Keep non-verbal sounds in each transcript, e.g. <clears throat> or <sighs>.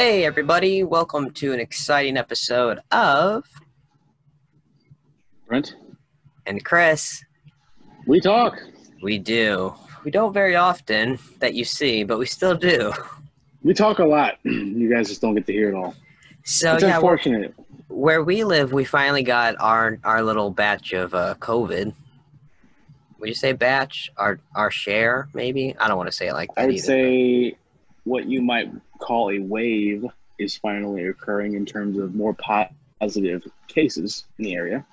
Hey, everybody, welcome to an exciting episode of Brent, And Chris. we talk. We do. We don't very often that you see, but we still do. We talk a lot. <clears throat> You guys just don't get to hear it all. So, it's yeah, where, unfortunate. where we live, we finally got our, our little batch of uh, COVID. Would you say batch? Our, our share, maybe? I don't want to say it like that I would either. say what you might call a wave is finally occurring in terms of more positive cases in the area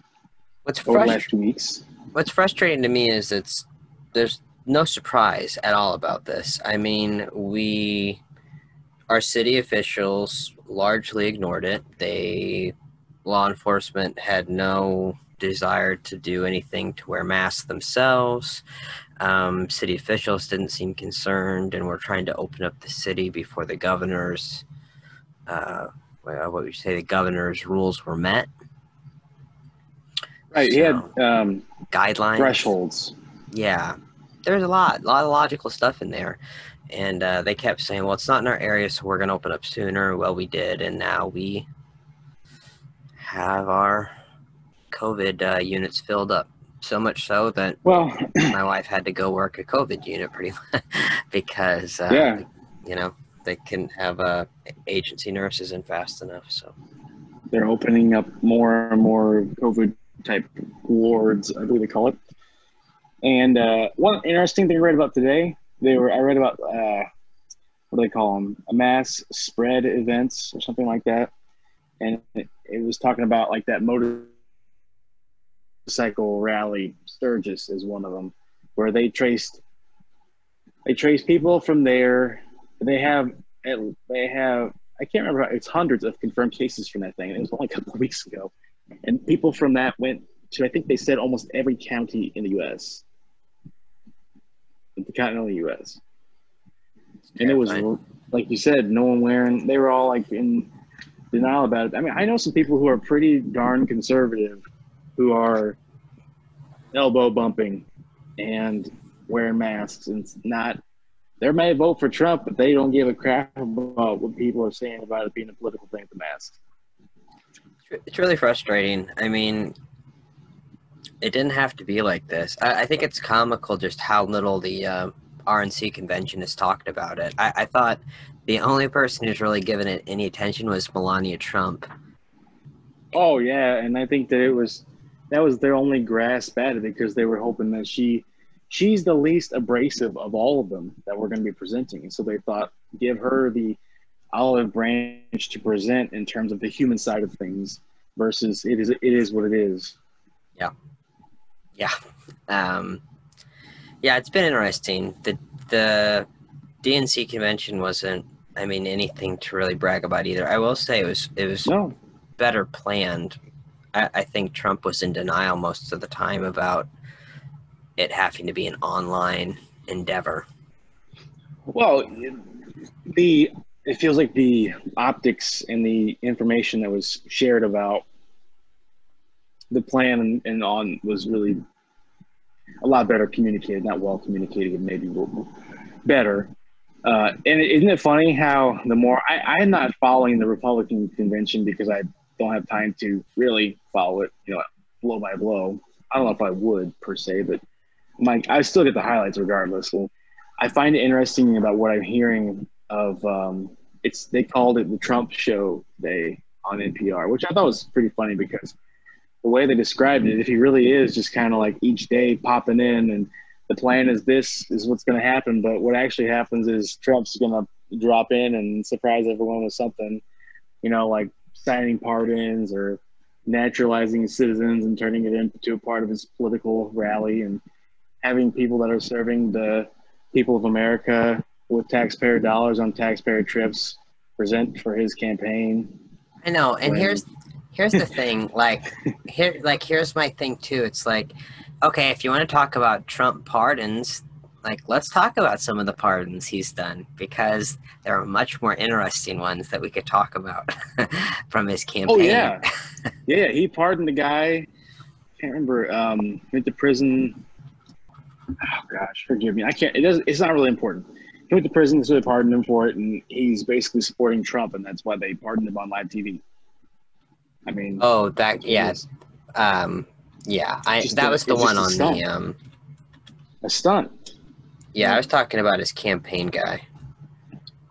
What's over frust- last two weeks. what's frustrating to me is it's there's no surprise at all about this. I mean, we our city officials largely ignored it. They law enforcement had no desire to do anything to wear masks themselves. Um, city officials didn't seem concerned, and we're trying to open up the city before the governor's. Uh, well, what would you say? The governor's rules were met. Right. He had um, Guidelines. thresholds. Yeah, there's a lot, a lot of logical stuff in there, and uh, they kept saying, "Well, it's not in our area, so we're going to open up sooner." Well, we did, and now we have our COVID uh, units filled up. So much so that Well, <clears throat> my wife had to go work a COVID unit pretty <laughs> much because uh, Yeah. you know they couldn't have uh, agency nurses in fast enough. So they're opening up more and more COVID type wards, I believe they call it. And uh, one interesting thing I read about today, they were I read about uh, what do they call them? A mass spread events or something like that, and it, it was talking about like that motorcycle rally. Sturgis is one of them, where they traced they traced people from there. They have they have I can't remember. It's hundreds of confirmed cases from that thing. It was only a couple of weeks ago, and people from that went to I think they said almost every county in the U.S. The continental U.S. And it was like you said, no one wearing. They were all like in denial about it. I mean, I know some people who are pretty darn conservative, who are elbow bumping and wearing masks and it's not. They may vote for Trump, but they don't give a crap about what people are saying about it being a political thing. The mask. It's really frustrating. I mean, it didn't have to be like this. I, I think it's comical just how little the uh, RNC convention has talked about it. I, I thought the only person who's really given it any attention was Melania Trump. Oh yeah, and I think that it was that was their only grasp at it because they were hoping that she she's the least abrasive of all of them that we're going to be presenting, and so they thought give her the olive branch to present in terms of the human side of things versus it is it is what it is. Yeah. Yeah, um, yeah, it's been interesting. The the DNC convention wasn't, I mean, anything to really brag about either. I will say it was it was No, better planned. I, I think Trump was in denial most of the time about it having to be an online endeavor. Well, the it feels like the optics and the information that was shared about the plan and, and on was really a lot better communicated, not well communicated, maybe better. Uh, and isn't it funny how the more I, I'm not following the Republican convention because I don't have time to really follow it, you know, blow by blow. I don't know if I would per se, but my I still get the highlights regardless. I find it interesting about what I'm hearing of um, it's they called it the Trump Show Day on NPR, which I thought was pretty funny because the way they described it, if he really is just kind of like each day popping in and the plan is this is what's going to happen, but what actually happens is Trump's going to drop in and surprise everyone with something, you know, like signing pardons or naturalizing citizens and turning it into a part of his political rally and having people that are serving the people of America with taxpayer dollars on taxpayer trips present for his campaign. I know, and When- here's here's the <laughs> thing. Like here, like here's my thing too. It's like, okay, if you want to talk about Trump pardons, like let's talk about some of the pardons he's done because there are much more interesting ones that we could talk about <laughs> from his campaign. Oh yeah, <laughs> yeah. He pardoned the guy. I Can't remember. Um, went to prison. Oh gosh, forgive me. I can't. It doesn't. It's not really important. he went to prison, so they pardoned him for it, and he's basically supporting Trump, and that's why they pardoned him on live TV. I mean, Oh, that yeah, um, yeah. I that was the one on stunt. the um. a stunt. Yeah, I was talking about his campaign guy.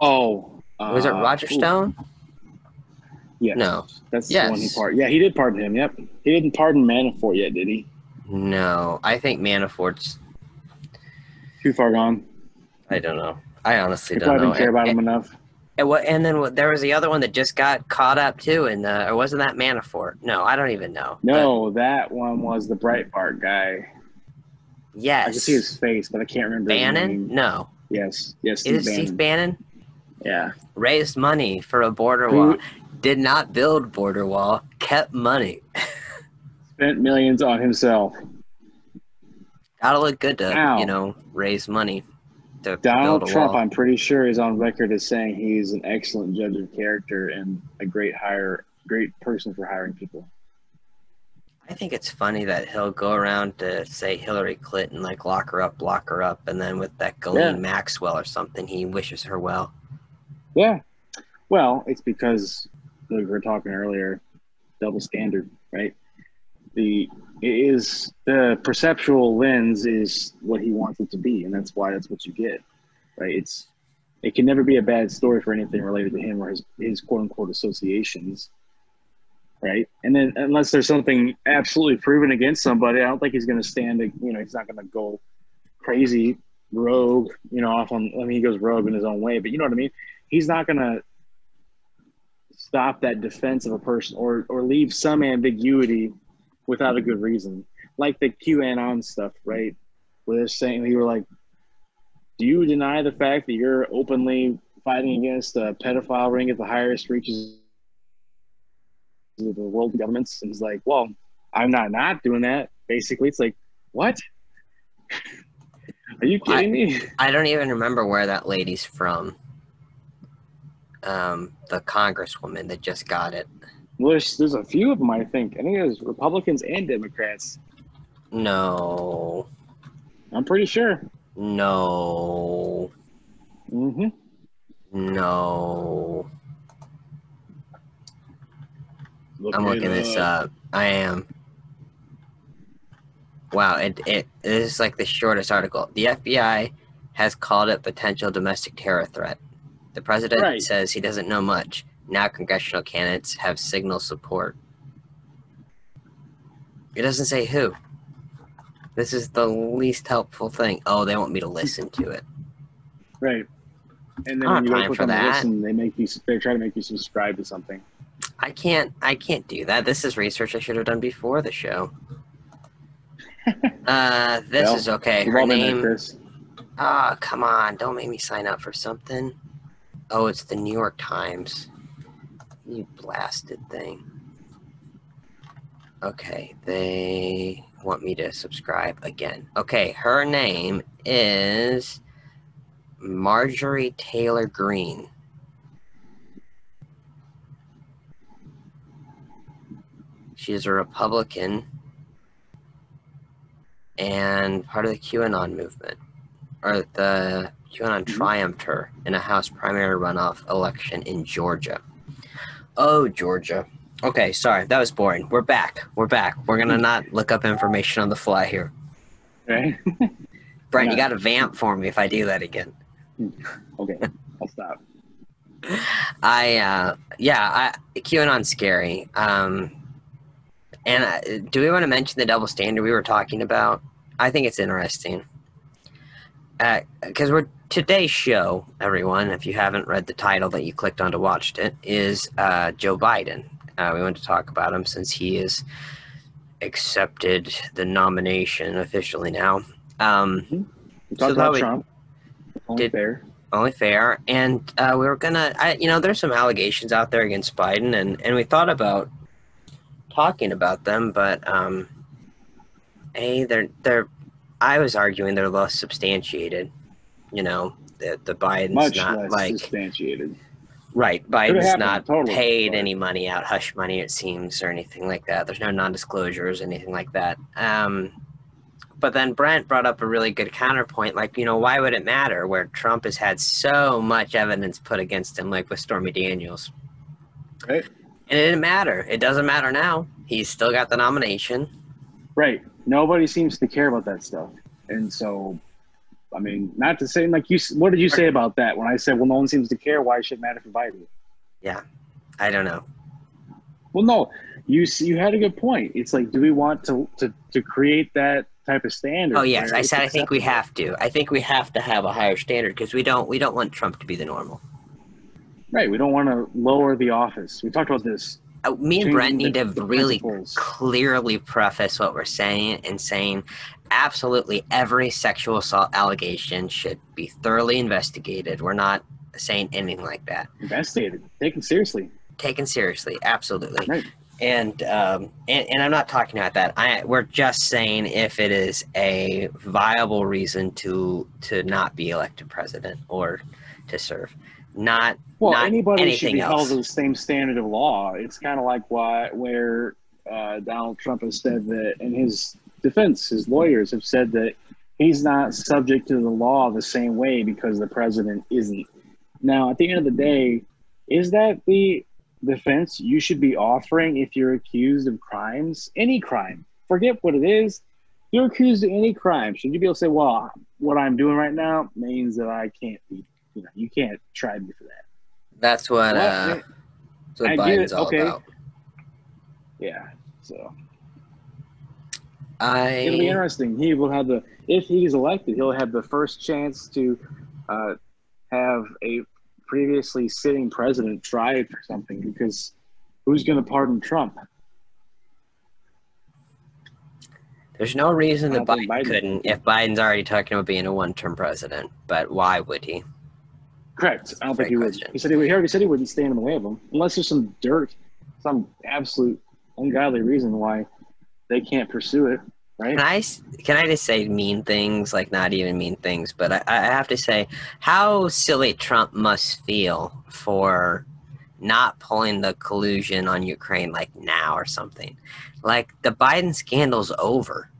Oh, uh, Was it Roger ooh, Stone? Yeah, No, that's the one he pardoned. Yeah, he did pardon him. Yep, he didn't pardon Manafort yet, did he? no. I think Manafort's. Too far gone. I don't know. I honestly don't know. didn't care about and, him enough. and, what- and then what- there was the other one that just got caught up too, and uh, or wasn't that Manafort? No, I don't even know. No, that one was the Breitbart guy. Yes. I can see his face, but I can't remember. his Bannon? name. No. Yes, yes, Is Steve it Steve Bannon. Bannon? Yeah, Raised money for a border Who- wall. Did not build border wall. Kept money. <laughs> spent millions on himself. Gotta look good to Ow. you know raise money to Donald build a Trump, wall. I'm pretty sure, is on record as saying he's an excellent judge of character and a great hire, great person for hiring people. I think it's funny that he'll go around to say Hillary Clinton, like lock her up, lock her up, and then with that Ghislaine Yeah. Maxwell or something, he wishes her well. Yeah. Well, it's because like we were talking earlier, double standard, right? The it is the perceptual lens is what he wants it to be, and that's why that's what you get, right? It's it can never be a bad story for anything related to him or his his quote unquote associations, right? And then unless there's something absolutely proven against somebody, I don't think he's going to stand. You know, he's not going to go crazy rogue, you know, off on. I mean, he goes rogue in his own way, but you know what I mean. He's not going to stop that defense of a person or or leave some ambiguity without a good reason, like the QAnon stuff, right? Where they're saying we were like, "Do you deny the fact that you're openly fighting against a pedophile ring at the highest reaches the world governments?" And he's like, "Well, I'm not not doing that." Basically, it's like, what? Are you kidding me? I don't even remember where that lady's from. Um, the congresswoman that just got it. Well, there's, there's a few of them, I think. I think there's Republicans and Democrats. No, I'm pretty sure. no, hmm no. I'm looking this up. I am. Wow, it, it this is like the shortest article. The FBI has called it potential domestic terror threat. The president Right. says he doesn't know much. Now congressional candidates have signal support. It doesn't say who. This is the least helpful thing. Oh, they want me to listen to it. Right. And then when you click on listen, they make you. they're trying to make you subscribe to something. I can't I can't do that. This is research I should have done before the show. <laughs> uh this Well, is okay. Her all been there, name. Ah, come on. Don't make me sign up for something. Oh, it's the New York Times. You blasted thing. Okay, they want me to subscribe again. Okay, her name is Marjorie Taylor Greene. She is a Republican and part of the QAnon movement or the QAnon Mhm. triumphed her in a House primary runoff election in Georgia. Oh, Georgia. Okay, sorry, that was boring. We're back. We're back. We're gonna not look up information on the fly here. Right. <laughs> Brent, you got to vamp for me if I do that again. <laughs> okay. I'll stop. <laughs> I, uh, yeah, I, QAnon's scary. Um, and uh, do we want to mention the double standard we were talking about? I think it's interesting. Because we're today's show, everyone, if you haven't read the title that you clicked on to watch it, is uh, Joe Biden. Uh, we want to talk about him since he has accepted the nomination officially now. Um, We So about we- Trump. Only did- fair. only fair. And uh, we were gonna, I, you know, there's some allegations out there against Biden, and and we thought about talking about them, but um, a they're they're. I was arguing they're less substantiated. You know, the the Biden's Much not like substantiated. right. Biden's not totally, paid any money out, hush money, it seems, or anything like that. There's no non-disclosures, anything like that. Um, but then Brent brought up a really good counterpoint. Like, you know, why would it matter where Trump has had so much evidence put against him, like with Stormy Daniels? Right. And it didn't matter. It doesn't matter now. He's still got the nomination. Right. Nobody seems to care about that stuff. And so, I mean, not to say, like, you, what did you say about that when I said, well, no one seems to care? Why should it matter for Biden? Yeah. I don't know. Well, no, you you had a good point. It's like, do we want to to, to create that type of standard? Oh yes, I said I think we have to. I think we have to have a higher standard because we don't we don't want Trump to be the normal. Right. We don't want to lower the office. We talked about this. Uh, me and Brent need to really principles. clearly preface what we're saying and saying absolutely every sexual assault allegation should be thoroughly investigated. We're not saying anything like that. Investigated, taken seriously. Taken seriously, absolutely. Right. And, um, and and I'm not talking about that. I we're just saying if it is a viable reason to to not be elected president or to serve, not Well, not anybody should be held to the same standard of law. It's kind of like why where uh, Donald Trump has said that in his defense, his lawyers have said that he's not subject to the law the same way because the president isn't. Now, at the end of the day, is that the defense you should be offering if you're accused of crimes? Any crime. Forget what it is. You're accused of any crime. Should you be able to say, well, what I'm doing right now means that I can't be, you know, you can't try me for that. That's what Well, uh, that's what I Biden's all okay. about. Yeah. So I... it'll be interesting. He will have the if he's elected, he'll have the first chance to uh, have a previously sitting president tried for something because who's going to pardon Trump? there's no reason that Biden, Biden- couldn't if Biden's already talking about being a one-term president. But why would he? Correct. I don't think he would. He said he, would, he already said he wouldn't stand in the way of them unless there's some dirt, some absolute ungodly reason why they can't pursue it. Right? Can I can I just say mean things like not even mean things, but I, I have to say how silly Trump must feel for not pulling the collusion on Ukraine like now or something. Like the Biden scandal's over.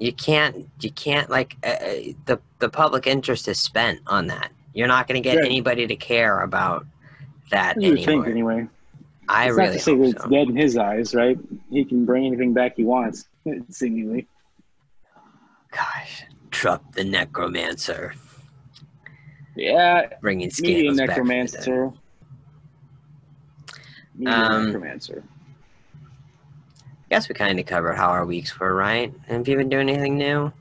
You can't you can't like uh, uh, the the public interest is spent on that. You're not going to get Right. anybody to care about that You anymore. think anyway. I it's really not to say that it's so. dead in his eyes, right? He can bring anything back he wants, <laughs> seemingly. Gosh, Trump the necromancer, Yeah, bringing scandals back from necromancer. Um, necromancer. Guess we kind of covered how our weeks were, right? Have you been doing anything new?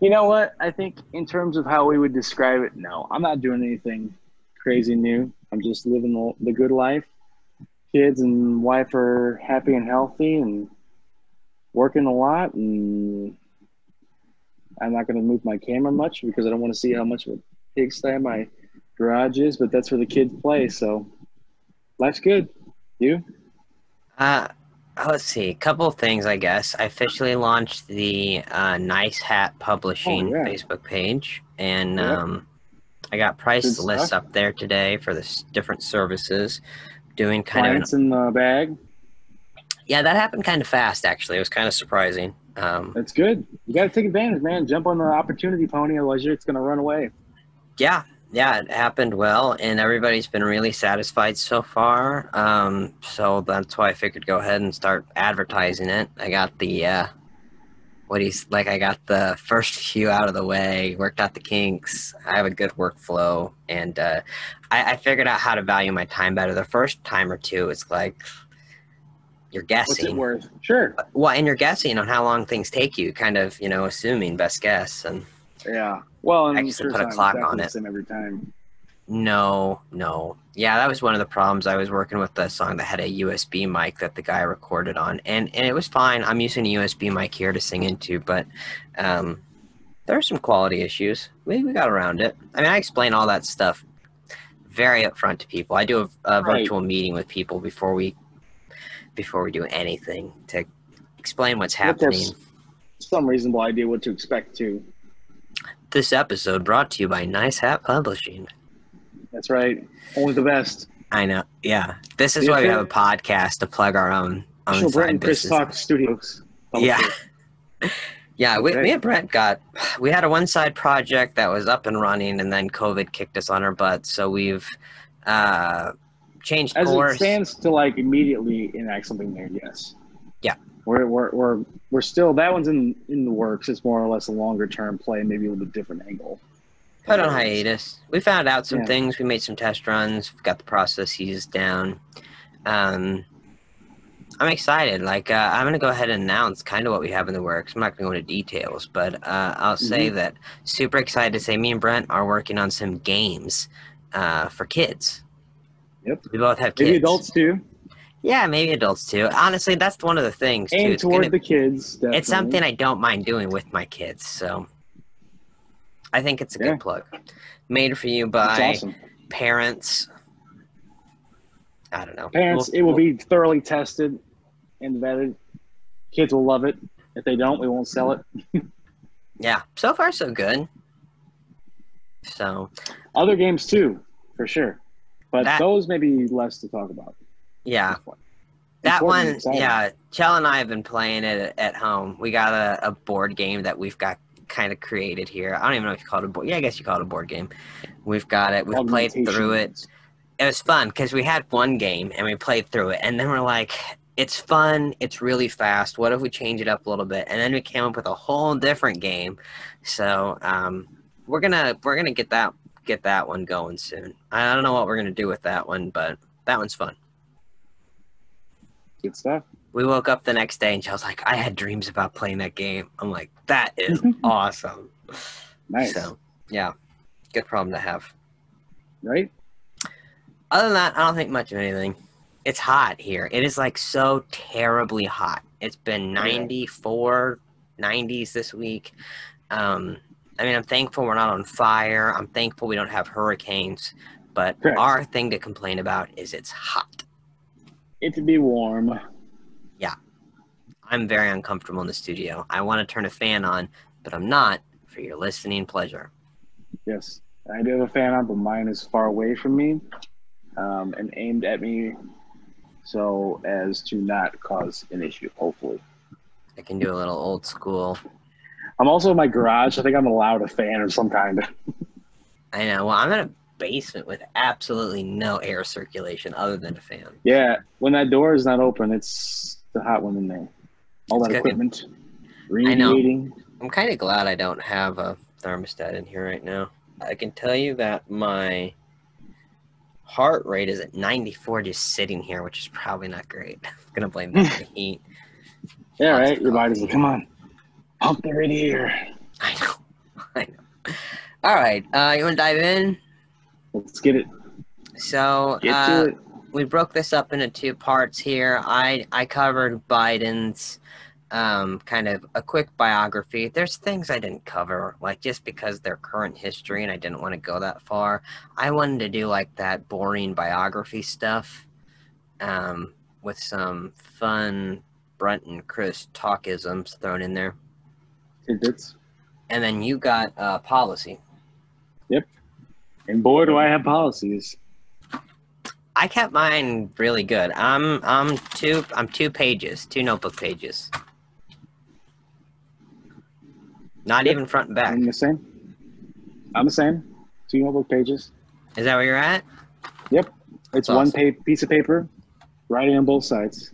You know what? I think in terms of how we would describe it, no, I'm not doing anything crazy new. I'm just living the, the good life. Kids and wife are happy and healthy and working a lot. And I'm not going to move my camera much because I don't want to see how much of a pigsty my garage is, but that's where the kids play. So life's good. You? Uh, let's see. A couple of things, I guess. I officially launched the uh, Nice Hat Publishing Oh, yeah. Facebook page, and Yeah. um, I got price lists up there today for the different services. Doing kind of an in the bag. Yeah, that happened kind of fast, actually. It was kind of surprising. Um, That's good. You got to take advantage, man. Jump on the opportunity pony, otherwise it's going to run away. yeah, yeah, it happened well, and everybody's been really satisfied so far. Um, so that's why I figured go ahead and start advertising it. I got the uh, what he's like. I got the first <laughs> few out of the way, worked out the kinks. I have a good workflow, and uh, I, I figured out how to value my time better. The first time or two, it's like you're guessing. What's it worth? Sure. Well, and you're guessing on how long things take you, kind of, you know, assuming best guess. And Yeah. Well, and I used to put a clock on it. Every time. no, no. Yeah, that was one of the problems. I was working with the song that had a USB mic that the guy recorded on, and, and it was fine. I'm using a USB mic here to sing into, but um, there are some quality issues. We, we got around it. I mean, I explain all that stuff very upfront to people. I do a, a Right. virtual meeting with people before we before we do anything to explain what's happening. Some reasonable idea what to expect too. This episode brought to you by Nice Hat Publishing. That's right. Only the best. I know. Yeah. This is why we have a podcast to plug our own own and Chris. Talk Studios. Yeah. <laughs> Yeah, we, Okay. me and Brent got we had a one side project that was up and running, and then COVID kicked us on our butts. So we've uh, changed As course. it stands to like immediately enact something there, yes. We're we're we're we're still that one's in in the works. It's more or less a longer term play, maybe a little bit different angle. Put on hiatus. We found out some Yeah. things. We made some test runs. We've got the processes down. Um, I'm excited. Like uh, I'm gonna go ahead and announce kind of what we have in the works. I'm not gonna go into details, but uh, I'll say Mm-hmm. that super excited to say me and Brent are working on some games uh, for kids. Yep. We both have kids. Maybe adults too. Yeah, maybe adults too. Honestly, that's one of the things too. Aim It's, toward gonna- the kids. Definitely. it's something I don't mind doing with my kids. So I think it's a Yeah. good plug. Made for you by awesome. parents. I don't know. Parents, We'll- it will we'll- be thoroughly tested and vetted. Kids will love it. If they don't, we won't sell it. <laughs> Yeah, so far so good. So Other games too, for sure. But That- those may be less to talk about. Yeah, that one. Yeah, Chell and I have been playing it at home. We got a, a board game that we've got kind of created here. I don't even know if you call it a board. Yeah, I guess you call it a board game. We've got it. We've played through it. It was fun because we had one game and we played through it and then we're like it's fun it's really fast what if we change it up a little bit and then we came up with a whole different game so um, we're gonna we're gonna get that get that one going soon i don't know what we're gonna do with that one but that one's fun Good stuff. we woke up the next day and she was like i had dreams about playing that game i'm like that is <laughs> awesome Nice. so yeah good problem to have Right? Other than that, I don't think much of anything. It's hot here. It is like so terribly hot. It's been 94, 90s this week. Um, I mean, I'm thankful we're not on fire. I'm thankful we don't have hurricanes. But Correct. our thing to complain about is it's hot. It to be warm. Yeah. I'm very uncomfortable in the studio. I want to turn a fan on, but I'm not for your listening pleasure. Yes. I do have a fan on, but mine is far away from me um, and aimed at me so as to not cause an issue, hopefully. I can do a little old school. I'm also in my garage. I think I'm allowed a fan of some kind. <laughs> I know. Well, I'm in a basement with absolutely no air circulation other than a fan. yeah, when that door is not open, it's the hot one in there. All that It's cooking. equipment I know. I'm kind of glad I don't have a thermostat in here right now. I can tell you that my heart rate is at 94 just sitting here, which is probably not great. <laughs> I'm gonna blame that on the <laughs> heat. Yeah, Lots right. Your body's like, come on, pump the radiator. <laughs> I know. I know. All right, uh, you want to dive in? Let's get it. So Get uh, it. we broke this up into two parts here. I I covered Biden's um, kind of a quick biography. There's things I didn't cover, like just because they're current history, and I didn't want to go that far. I wanted to do like that boring biography stuff, um, with some fun Brent and Chris talkisms thrown in there. Tidbits. And then you got uh, policy. And boy, do I have policies. I kept mine really good. I'm I'm two I'm two pages, two notebook pages. Not Yep. even front and back. I'm the same. I'm the same. Two notebook pages. Is that where you're at? Yep. It's That's one awesome. pa- piece of paper, writing on both sides.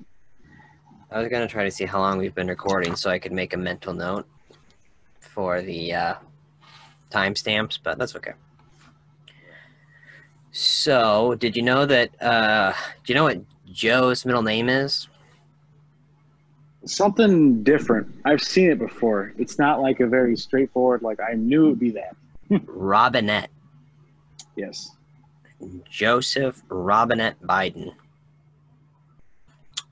I was gonna try to see how long we've been recording so I could make a mental note for the uh, timestamps, but that's okay. So, did you know that? Uh, do you know what Joe's middle name is? Something different. I've seen it before. It's not like a very straightforward. Like I knew it would be that. <laughs> Robinette. Yes. Joseph Robinette Biden.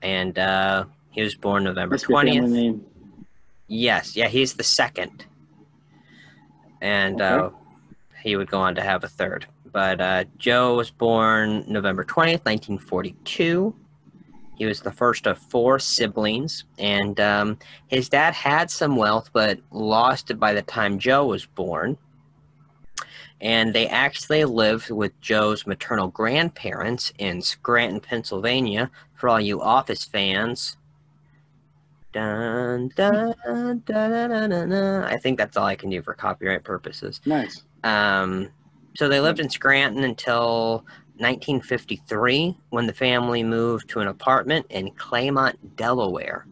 And uh, he was born November Must be a family 20th. Yes, yeah, he's the second. And uh, he would go on to have a third. But uh, Joe was born November 20th, 1942. He was the first of four siblings. And um, his dad had some wealth, but lost it by the time Joe was born. And they actually lived with Joe's maternal grandparents in Scranton, Pennsylvania. For all you Office fans, Dun, dun, dun, dun, dun, dun, dun. I think that's all I can do for copyright purposes. Nice. Um, so they lived in Scranton until 1953 when the family moved to an apartment in Claymont, Delaware,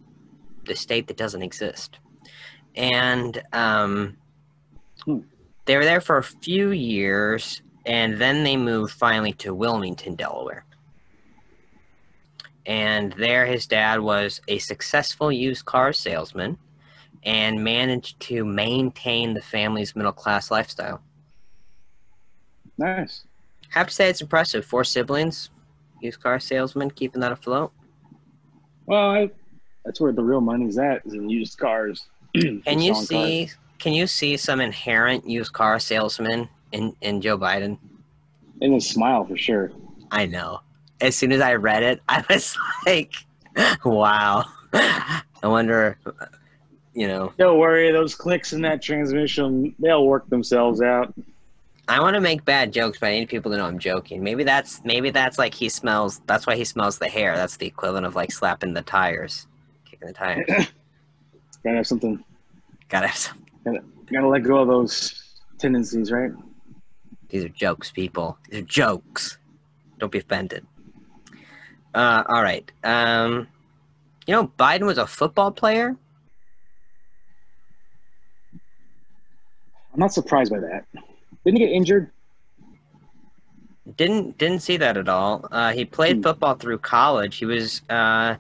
the state that doesn't exist. And um, they were there for a few years and then they moved finally to Wilmington, Delaware. And there his dad was a successful used car salesman and managed to maintain the family's middle class lifestyle. Nice. Have to say it's impressive. Four siblings, used car salesman, keeping that afloat. Well, I, that's where the real money's at is in used cars. <clears throat> Can you see? cars. Can you see some inherent used car salesman in in Joe Biden? in his smile for sure? I know. As soon as I read it, I was <laughs> like, "Wow." I wonder, you know. Don't worry, those clicks in that transmission, they'll work themselves out. I want to make bad jokes, but I need people to know I'm joking. Maybe that's maybe that's like he smells. That's why he smells the hair. That's the equivalent of like slapping the tires, kicking the tires. <clears throat> Gotta have something. Gotta have some. Gotta let go of those tendencies, right? These are jokes, people. These are jokes. Don't be offended. Uh, all right. Um, you know, Biden was a football player. I'm not surprised by that. Didn't he get injured? Didn't didn't see that at all. Uh, he played Hmm. football through college. He was uh,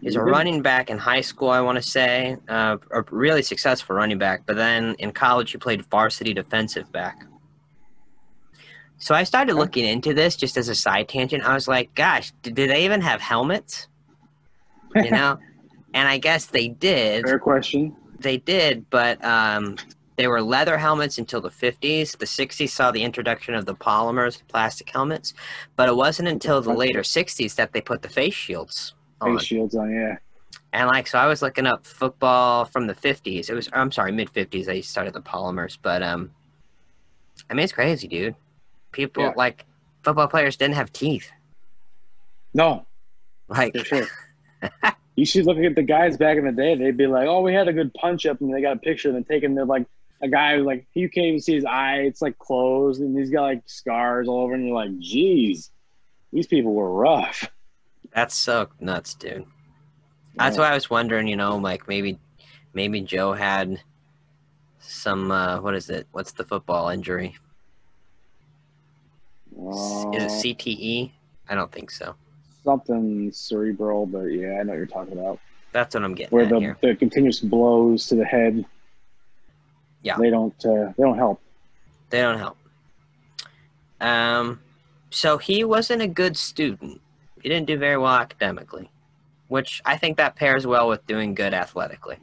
he was a running back in high school. I want to say uh, a really successful running back. But then in college, he played varsity defensive back. So I started looking into this just as a side tangent. I was like, "Gosh, did, did they even have helmets?" You <laughs> know, and I guess they did. Fair question. They did, but um, they were leather helmets until the 50s. The 60s saw the introduction of the polymers, plastic helmets, but it wasn't until the later 60s that they put the face shields on. Face shields on, yeah. And like, so I was looking up football from the 50s. It was, I'm sorry, mid 50s. They started the polymers, but um, I mean, it's crazy, dude. People Yeah. like football players didn't have teeth. No, Like, for sure. <laughs> you should look at the guys back in the day. They'd be like, "Oh, we had a good punch up," and they got a picture of them taking. They're like a guy who like you can't even see his eye. It's like closed, and he's got like scars all over. And you're like, "Geez, these people were rough." That's so nuts, dude. That's Yeah. why I was wondering, you know, like maybe maybe Joe had some uh what is it? What's the football injury? Uh, Is it CTE? I don't think so. something cerebral, but yeah, I know what you're talking about. That's what I'm getting Where at the, the continuous blows to the head, Yeah. they don't uh, they don't help. They don't help. Um so he wasn't a good student. He didn't do very well academically, which I think that pairs well with doing good athletically,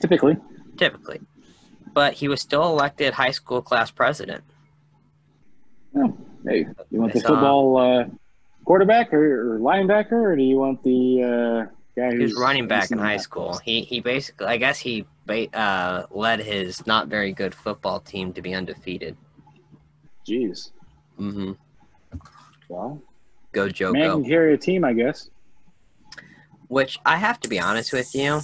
Typically, typically. But he was still elected high school class president. oh, hey, you want the saw- football uh, quarterback or, or linebacker, or do you want the uh, guy He who's running back in high school. He he basically, I guess he uh, led his not very good football team to be undefeated. Jeez, Mm-hmm. well, Go Joe man go. can carry a team, I guess. Which I have to be honest with you.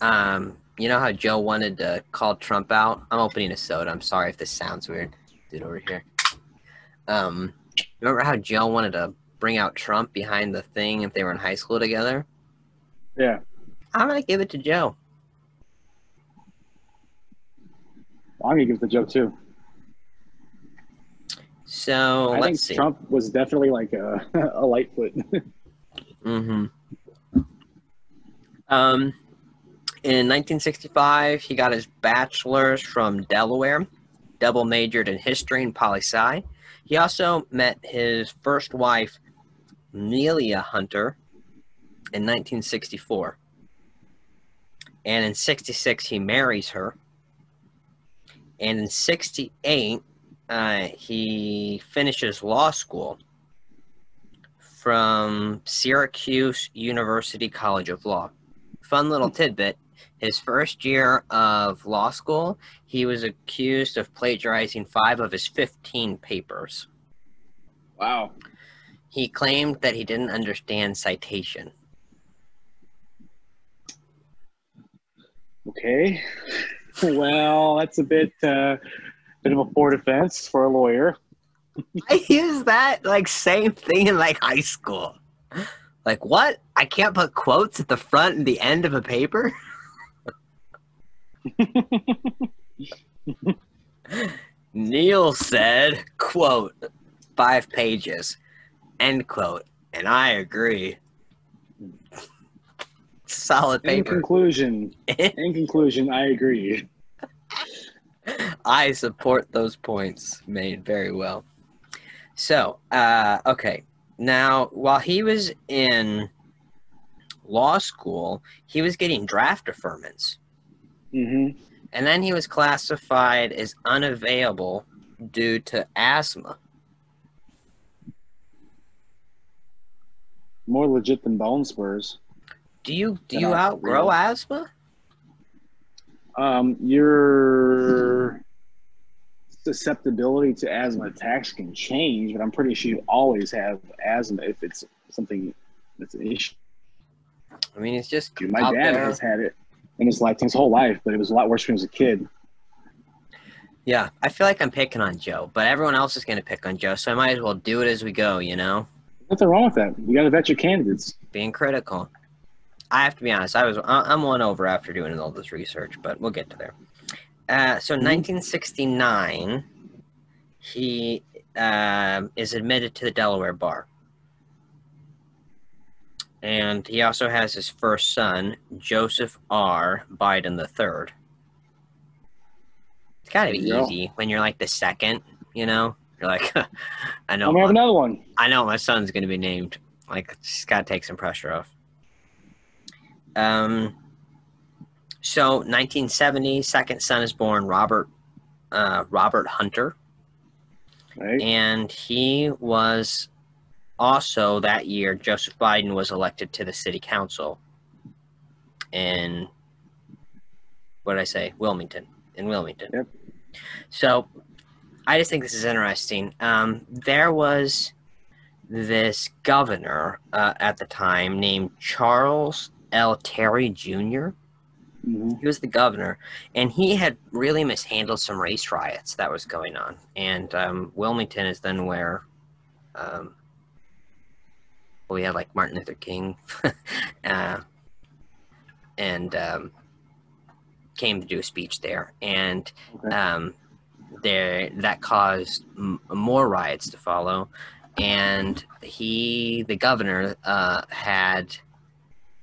Um, you know how Joe wanted to call Trump out. I'm opening a soda. I'm sorry if this sounds weird. Dude over here. Um, remember how Joe wanted to bring out Trump behind the thing if they were in high school together? Yeah, I'm gonna give it to Joe. I'm gonna give it to Joe too. So I let's think see. Trump was definitely like a, <laughs> a lightfoot. Mm-hmm. Um, in 1965, he got his bachelor's from Delaware, double majored in history and poli sci. He also met his first wife, Neilia Hunter, in 1964. And in 66, he marries her. And in 68, uh, he finishes law school from Syracuse University College of Law. Fun little tidbit. His first year of law school, he was accused of plagiarizing five of his 15 papers. wow. He claimed that he didn't understand citation. Okay. Well, that's a bit uh, bit of a poor defense for a lawyer. I use that like same thing in like high school. Like what? I can't put quotes at the front and the end of a paper? <laughs> Neil said, quote, five pages, end quote, and I agree. Solid paper. In conclusion, <laughs> in conclusion, I agree. I support those points made very well. So, uh, okay. Now, while he was in law school, he was getting draft deferments. Mm-hmm. And then he was classified as unavailable due to asthma. More legit than bone spurs. Do you do you outgrow asthma? Um, your susceptibility to asthma attacks can change, but I'm pretty sure you always have asthma if it's something that's an issue. I mean, it's just My out dad there. has had it in his lifetime, his whole life, but it was a lot worse when he was a kid. Yeah, I feel like I'm picking on Joe, but everyone else is going to pick on Joe, so I might as well do it as we go. You know, Nothing wrong with that. You got to vet your candidates. being critical. I have to be honest. I was I'm one over after doing all this research, but we'll get to there. Uh, so, Mhm. 1969, he um is admitted to the Delaware bar, and he also has his first son, Joseph R. Biden III. It's got to be easy when you're like the second. You know, you're like, <laughs> I know I'm gonna have another one. I know my son's going to be named. Like, just got to take some pressure off. Um, so 1970, second son is born, Robert, uh, Robert Hunter, Right? and he was also that year. Joseph Biden was elected to the city council in what did I say? Wilmington. In Wilmington. Yep. So I just think this is interesting. Um, there was this governor uh, at the time named Charles L. Terry Jr. hmm He was the governor, and he had really mishandled some race riots that was going on. And um, Wilmington is then where um, we had like Martin Luther King, <laughs> uh, and um, came to do a speech there, and Okay. um, there that caused m- more riots to follow, and he, the governor, uh, had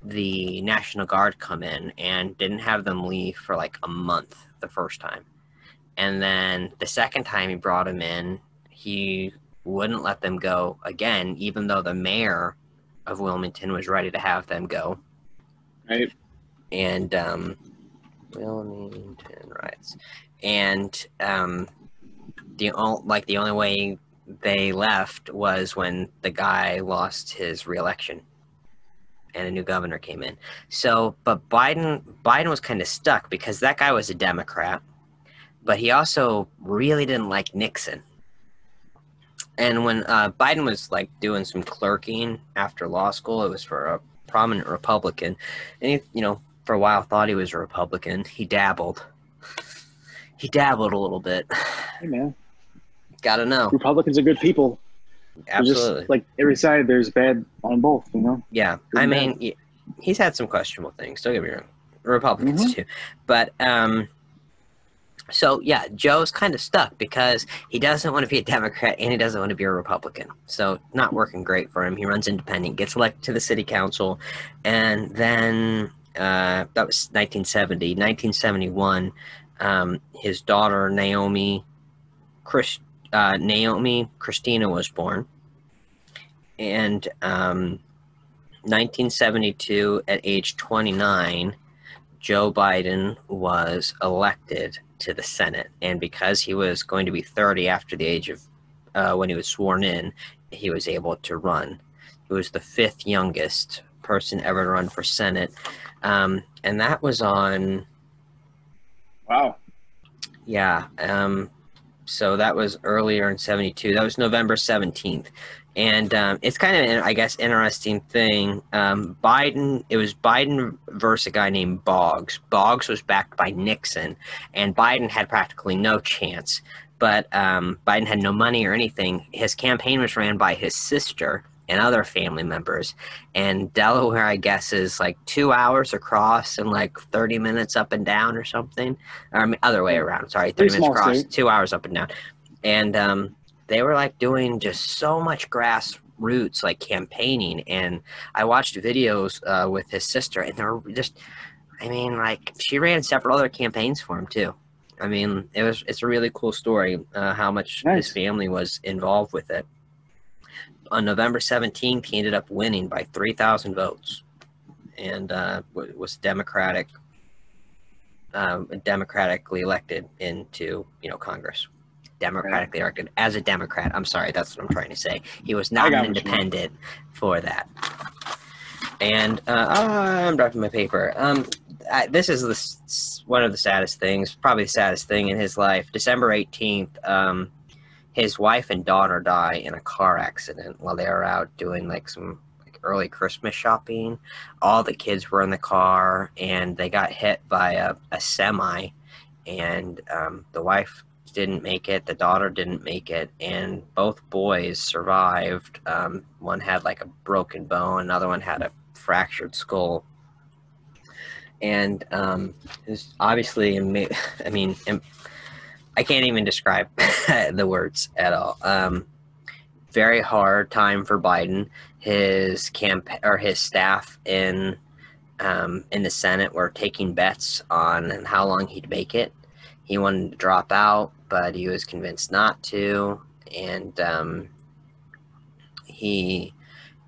the National Guard come in and didn't have them leave for like a month the first time, and then the second time he brought them in, he wouldn't let them go again, even though the mayor of Wilmington was ready to have them go. Right? and um, Wilmington riots, and um, the o- like the only way they left was when the guy lost his reelection, and a new governor came in. So, but Biden Biden was kind of stuck because that guy was a Democrat, but he also really didn't like Nixon. And when uh, Biden was like doing some clerking after law school, it was for a prominent Republican, and he, you know, for a while thought he was a Republican. He dabbled. He dabbled a little bit. Hey, man. Gotta know. Republicans are good people. They're just, Absolutely. like every side, there's bad on both, you know? Yeah. I mean, he's had some questionable things. Don't get me wrong. Republicans Mhm. too. But, um, so yeah, Joe's kind of stuck because he doesn't want to be a Democrat and he doesn't want to be a Republican. So not working great for him. He runs independent, gets elected to the city council, and then uh, that was 1970. 1971, um, his daughter Naomi, Chris, uh, Naomi Christina was born, and um, 1972, at age 29, Joe Biden was elected to the Senate. And because he was going to be 30 after the age of uh, when he was sworn in, he was able to run. He was the fifth youngest person ever to run for Senate. Um, and that was on, Wow. yeah, um, so that was earlier in 72. That was November 17th. and um, it's kind of an, I guess interesting thing. Um, Biden, it was Biden versus a guy named Boggs. Boggs was backed by Nixon, and Biden had practically no chance. But um, Biden had no money or anything. His campaign was ran by his sister and other family members. And Delaware, I guess, is like two hours across and like 30 minutes up and down or something. Or, I mean, other way around. Sorry, 30 Pretty minutes across, state. two hours up and down. And um, they were like doing just so much grassroots, like campaigning. And I watched videos uh, with his sister, and they're just, I mean, like she ran several other campaigns for him too. I mean, it was it's a really cool story uh, how much Nice. his family was involved with it. On November 17th, he ended up winning by 3,000 votes, and uh, was Democratic, um, democratically elected into you know Congress. Democratically elected as a Democrat. I'm sorry, that's what I'm trying to say. He was not an what you mean. independent for that. And uh, oh, I'm dropping my paper. Um, I, this is the one of the saddest things, probably the saddest thing in his life. December 18th, um, his wife and daughter die in a car accident while they were out doing like some like early Christmas shopping. All the kids were in the car, and they got hit by a, a semi, and um, the wife didn't make it, the daughter didn't make it, and both boys survived. Um, one had like a broken bone, another one had a fractured skull. And um, obviously, <laughs> I mean, I can't even describe <laughs> the words at all. Um, very hard time for Biden. His camp or his staff in um, in the Senate were taking bets on how long he'd make it. He wanted to drop out, but he was convinced not to, and um, he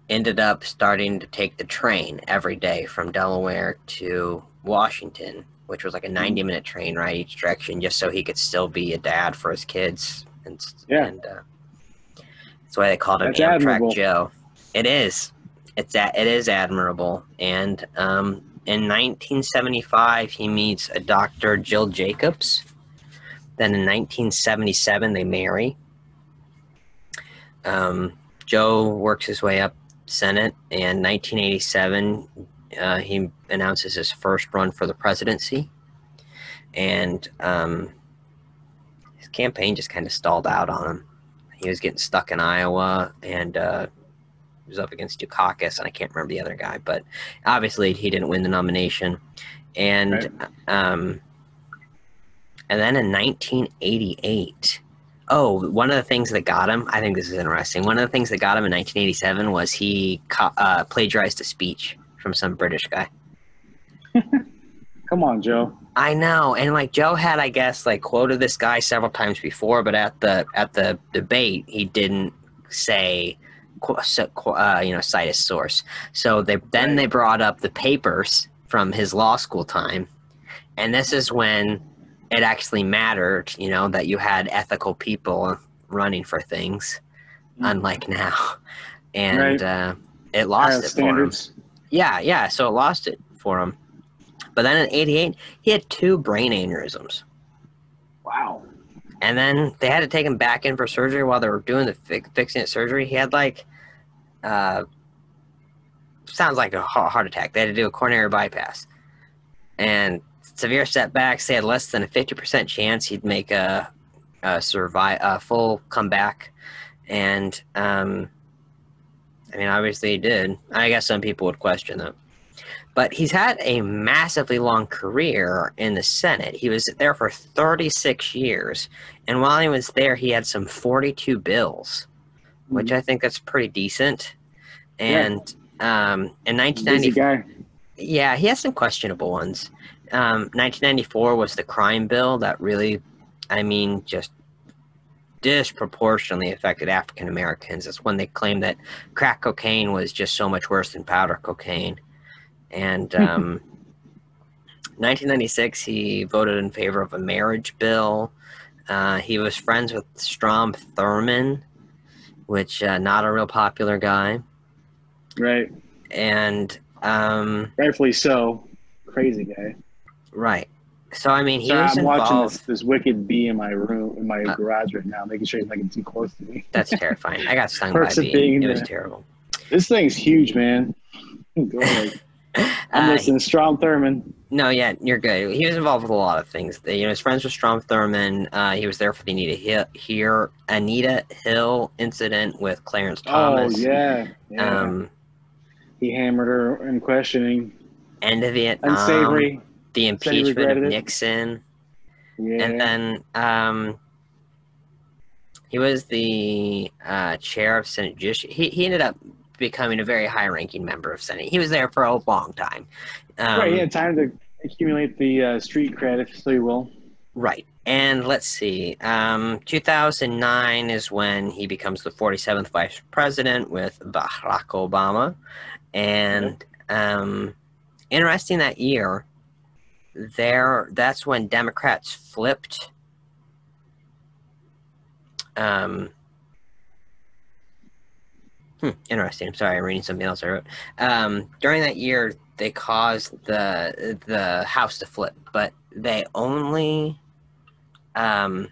ended up starting to take the train every day from Delaware to Washington, which was like a 90 minute train ride each direction, just so he could still be a dad for his kids. And, Yeah. and uh, that's why they called him That's Amtrak admirable. Joe. It is. It's a, it is admirable. And um, in 1975, he meets a Dr. Jill Jacobs. Then in 1977, they marry. Um, Joe works his way up Senate, and 1987, uh, he announces his first run for the presidency, and um, his campaign just kind of stalled out on him. He was getting stuck in Iowa, and uh, he was up against Dukakis, and I can't remember the other guy, but obviously he didn't win the nomination, and Right. um, and then in 1988. Oh, one of the things that got him, I think this is interesting. One of the things that got him in 1987 was he uh, plagiarized a speech from some British guy. Come on, Joe. I know, and like Joe had, I guess, like quoted this guy several times before, but at the at the debate, he didn't say, uh, you know, cite his source. So they then Right. they brought up the papers from his law school time, and this is when it actually mattered, you know, that you had ethical people running for things, unlike now, and Right. uh, it lost it for him. Yeah, yeah. So it lost it for him. But then in '88, he had two brain aneurysms, Wow. and then they had to take him back in for surgery while they were doing the fi- fixing it surgery. He had like, uh, sounds like a heart attack. They had to do a coronary bypass, and severe setbacks. They had less than a 50% chance he'd make a, a survive a full comeback, and um, I mean, obviously he did. I guess some people would question that. But he's had a massively long career in the Senate. He was there for 36 years. And while he was there, he had some 42 bills, which I think that's pretty decent. And um, in Busy 1990, yeah, he has some questionable ones. Um, 1994 was the crime bill that really, I mean, just disproportionately affected African Americans. That's when they claimed that crack cocaine was just so much worse than powder cocaine. And um, 1996, he voted in favor of a marriage bill. Uh, he was friends with Strom Thurmond, which uh, not a real popular guy. Right. And um, Rightfully so. Crazy guy. Right. So I mean, he Sorry, was I'm watching involved. this, this wicked bee in my room, in my Uh, garage right now, making sure he's not getting too close to me. That's terrifying. I got stung by a bee. being It was terrible. This thing's huge, man. Go ahead. <laughs> I'm Uh, listening. Strom Thurmond. No, yeah, you're good. He was involved with a lot of things. You know, his friends with Strom Thurmond. Uh, he was there for the Anita Hill, here Anita Hill incident with Clarence Thomas. Oh yeah, yeah. Um, he hammered her in questioning. end of Vietnam. Unsavory. The impeachment of. Nixon, yeah. and then um, he was the uh, chair of Senate Judiciary. He he ended up becoming a very high-ranking member of Senate. He was there for a long time. Um, right, he had time to accumulate the uh, street cred, if so you will. Right. And let's see. Um, 2009 is when he becomes the 47th vice president with Barack Obama. And um, interesting that year, there that's when Democrats flipped. Um, hmm, interesting. I'm sorry, I'm reading something else I wrote. Um, during that year, they caused the the house to flip, but they only. Um,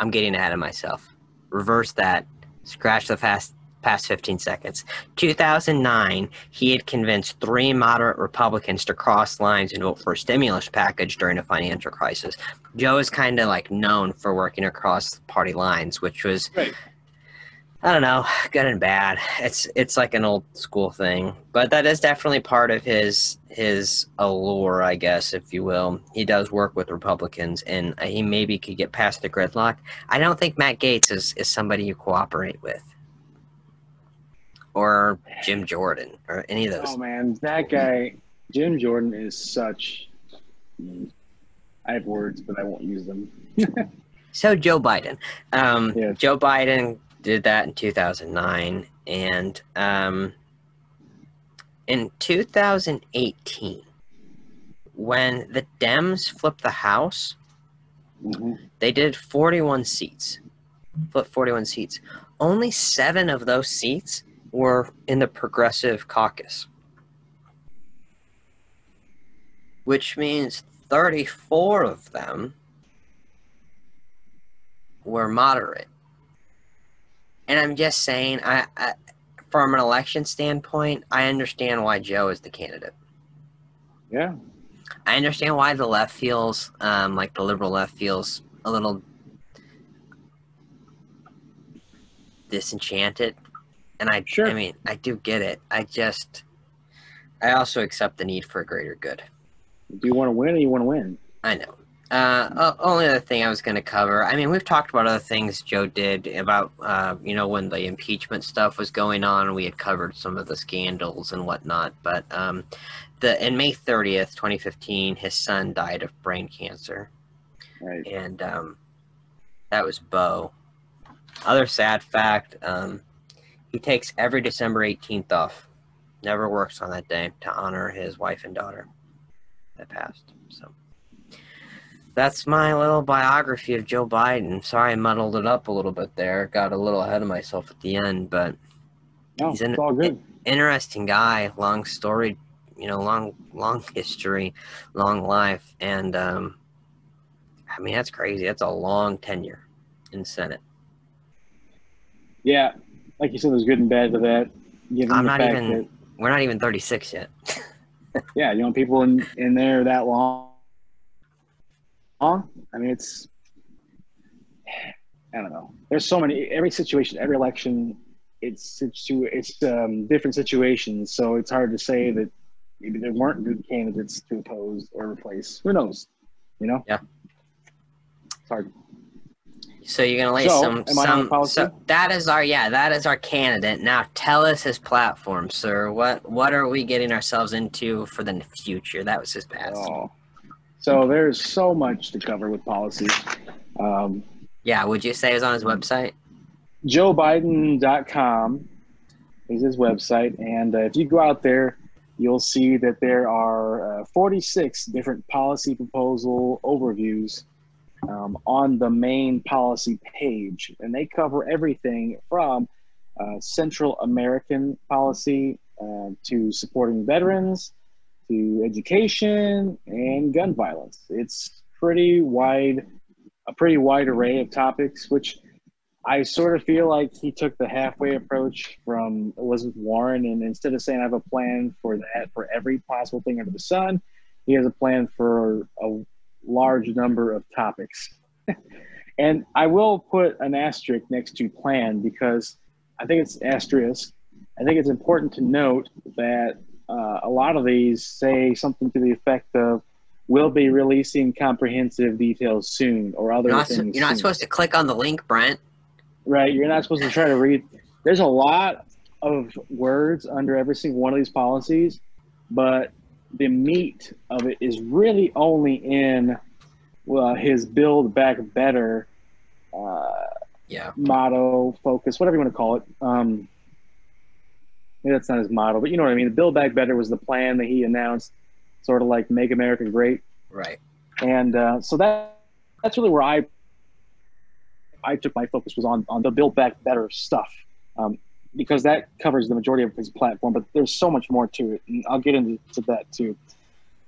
I'm getting ahead of myself. Reverse that. Scratch the past past 15 seconds. 2009, he had convinced three moderate Republicans to cross lines and vote for a stimulus package during a financial crisis. Joe is kind of like known for working across party lines, which was Right. I don't know, good and bad. It's it's like an old school thing, but that is definitely part of his his allure, I guess, if you will. He does work with Republicans, and uh, he maybe could get past the gridlock. I don't think Matt Gaetz is is somebody you cooperate with, or Jim Jordan, or any of those. Oh man, that guy, Jim Jordan, is such. I have words, but I won't use them. <laughs> So Joe Biden, um, Yes. Joe Biden did that in 2009, and um, in 2018, when the Dems flipped the House, Mhm. they did 41 seats, flipped 41 seats. Only seven of those seats were in the Progressive Caucus, which means 34 of them were moderate. And I'm just saying, I, I from an election standpoint, I understand why Joe is the candidate. Yeah, I understand why the left feels um, like the liberal left feels a little disenchanted, and I, Sure. I mean, I do get it. I just, I also accept the need for a greater good. do you want to win or you want to win? I know. Uh, only other thing I was going to cover. I mean, we've talked about other things Joe did about, uh, you know, when the impeachment stuff was going on. We had covered some of the scandals and whatnot. But um, the in May thirtieth, twenty fifteen, his son died of brain cancer, Right. and um, that was Bo. Other sad fact: um, he takes every December eighteenth off. Never works on that day to honor his wife and daughter that passed. So that's my little biography of Joe Biden. Sorry I muddled it up a little bit there. Got a little ahead of myself at the end, but No, He's in- it's all good. interesting guy, long story, you know, long long <laughs> history, long life, and um, I mean that's crazy. That's a long tenure in Senate. Yeah, like you said, there's good and bad to that. Given I'm the not fact even. that- We're not even 36 yet. <laughs> yeah, you know, people in in there that long. I mean, it's. I don't know. There's so many. Every situation, every election, it's situ. It's um, different situations, so it's hard to say that maybe there weren't good candidates to oppose or replace. Who knows? You know. Yeah. It's hard. So you're gonna lay So, some am I on some. policy? So that is our yeah. That is our candidate. Now tell us his platform, sir. What what are we getting ourselves into for the future? That was his past. Oh. So there's so much to cover with policy. Um, Yeah. Would you say it was on his website? JoeBiden.com is his website, and uh, if you go out there, you'll see that there are uh, 46 different policy proposal overviews um, on the main policy page, and they cover everything from uh, Central American policy uh, to supporting veterans to education and gun violence. It's pretty wide, a pretty wide array of topics, which I sort of feel like he took the halfway approach from Elizabeth Warren, and instead of saying I have a plan for that for every possible thing under the sun, he has a plan for a large number of topics. <laughs> and I will put an asterisk next to plan because I think it's asterisk. I think it's important to note that uh, a lot of these say something to the effect of "We'll be releasing comprehensive details soon" or other You're not, things. you're not soon. supposed to click on the link, Brent. right? You're not supposed to try to read. There's a lot of words under every single one of these policies, but the meat of it is really only in well, his build back better uh, Yeah. motto, focus, whatever you want to call it. Um, maybe that's not his motto, but you know what I mean. The build back better was the plan that he announced, sort of like make America great Right. and uh, so that that's really where I I took my focus was on on the build back better stuff um, because that covers the majority of his platform. But there's so much more to it, and I'll get into that too.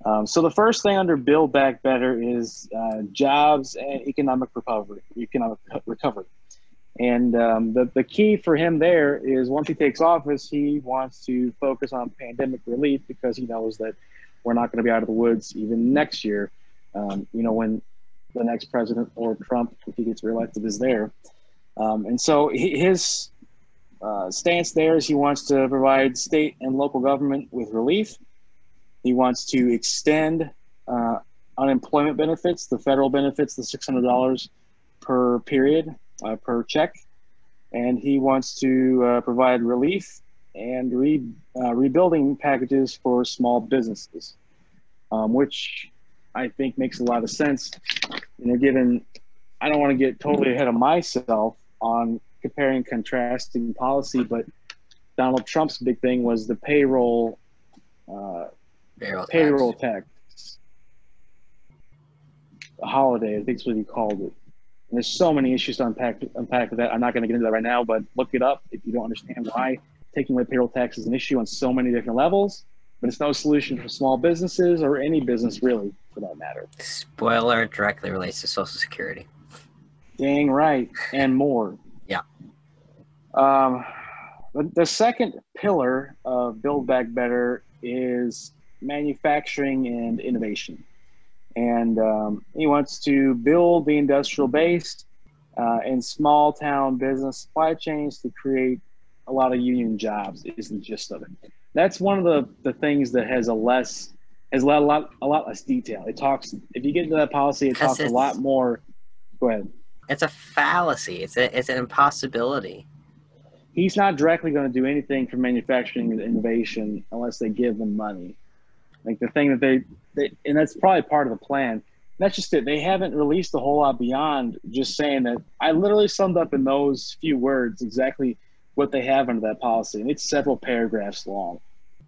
Um, so the first thing under build back better is uh, jobs and economic recovery. Economic recovery. And um, the, the key for him there is once he takes office, he wants to focus on pandemic relief because he knows that we're not going to be out of the woods even next year. Um, you know, when the next president or Trump, if he gets reelected, is there. Um, and so his uh, stance there is he wants to provide state and local government with relief. He wants to extend uh, unemployment benefits, the federal benefits, the $600 per period, uh, per check. And he wants to uh, provide relief and re, uh, rebuilding packages for small businesses, um, which I think makes a lot of sense. You know, given I don't want to get totally ahead of myself on comparing contrasting policy, but Donald Trump's big thing was the payroll uh, Payroll. payroll tax. tax. Holiday, I think is what he called it. And there's so many issues to unpack unpack with that. I'm not going to get into that right now, but look it up if you don't understand why taking away payroll tax is an issue on so many different levels. But it's no solution for small businesses or any business really, for that matter. Spoiler directly relates to Social Security. Dang right, and more. Yeah. Um, the, the second pillar of Build Back Better is manufacturing and innovation. And um, he wants to build the industrial base uh, and small town business supply chains to create a lot of union jobs, is the gist of it. That's one of the, the things that has a less has a lot, a lot less detail. It talks if you get into that policy, it talks a lot more. Go ahead. It's a fallacy. It's a it's an impossibility. he's not directly going to do anything for manufacturing and innovation unless they give them money. Like the thing that they, they and that's probably part of the plan. That's just it. They haven't released a whole lot beyond just saying that. I literally summed up in those few words exactly what they have under that policy, and it's several paragraphs long.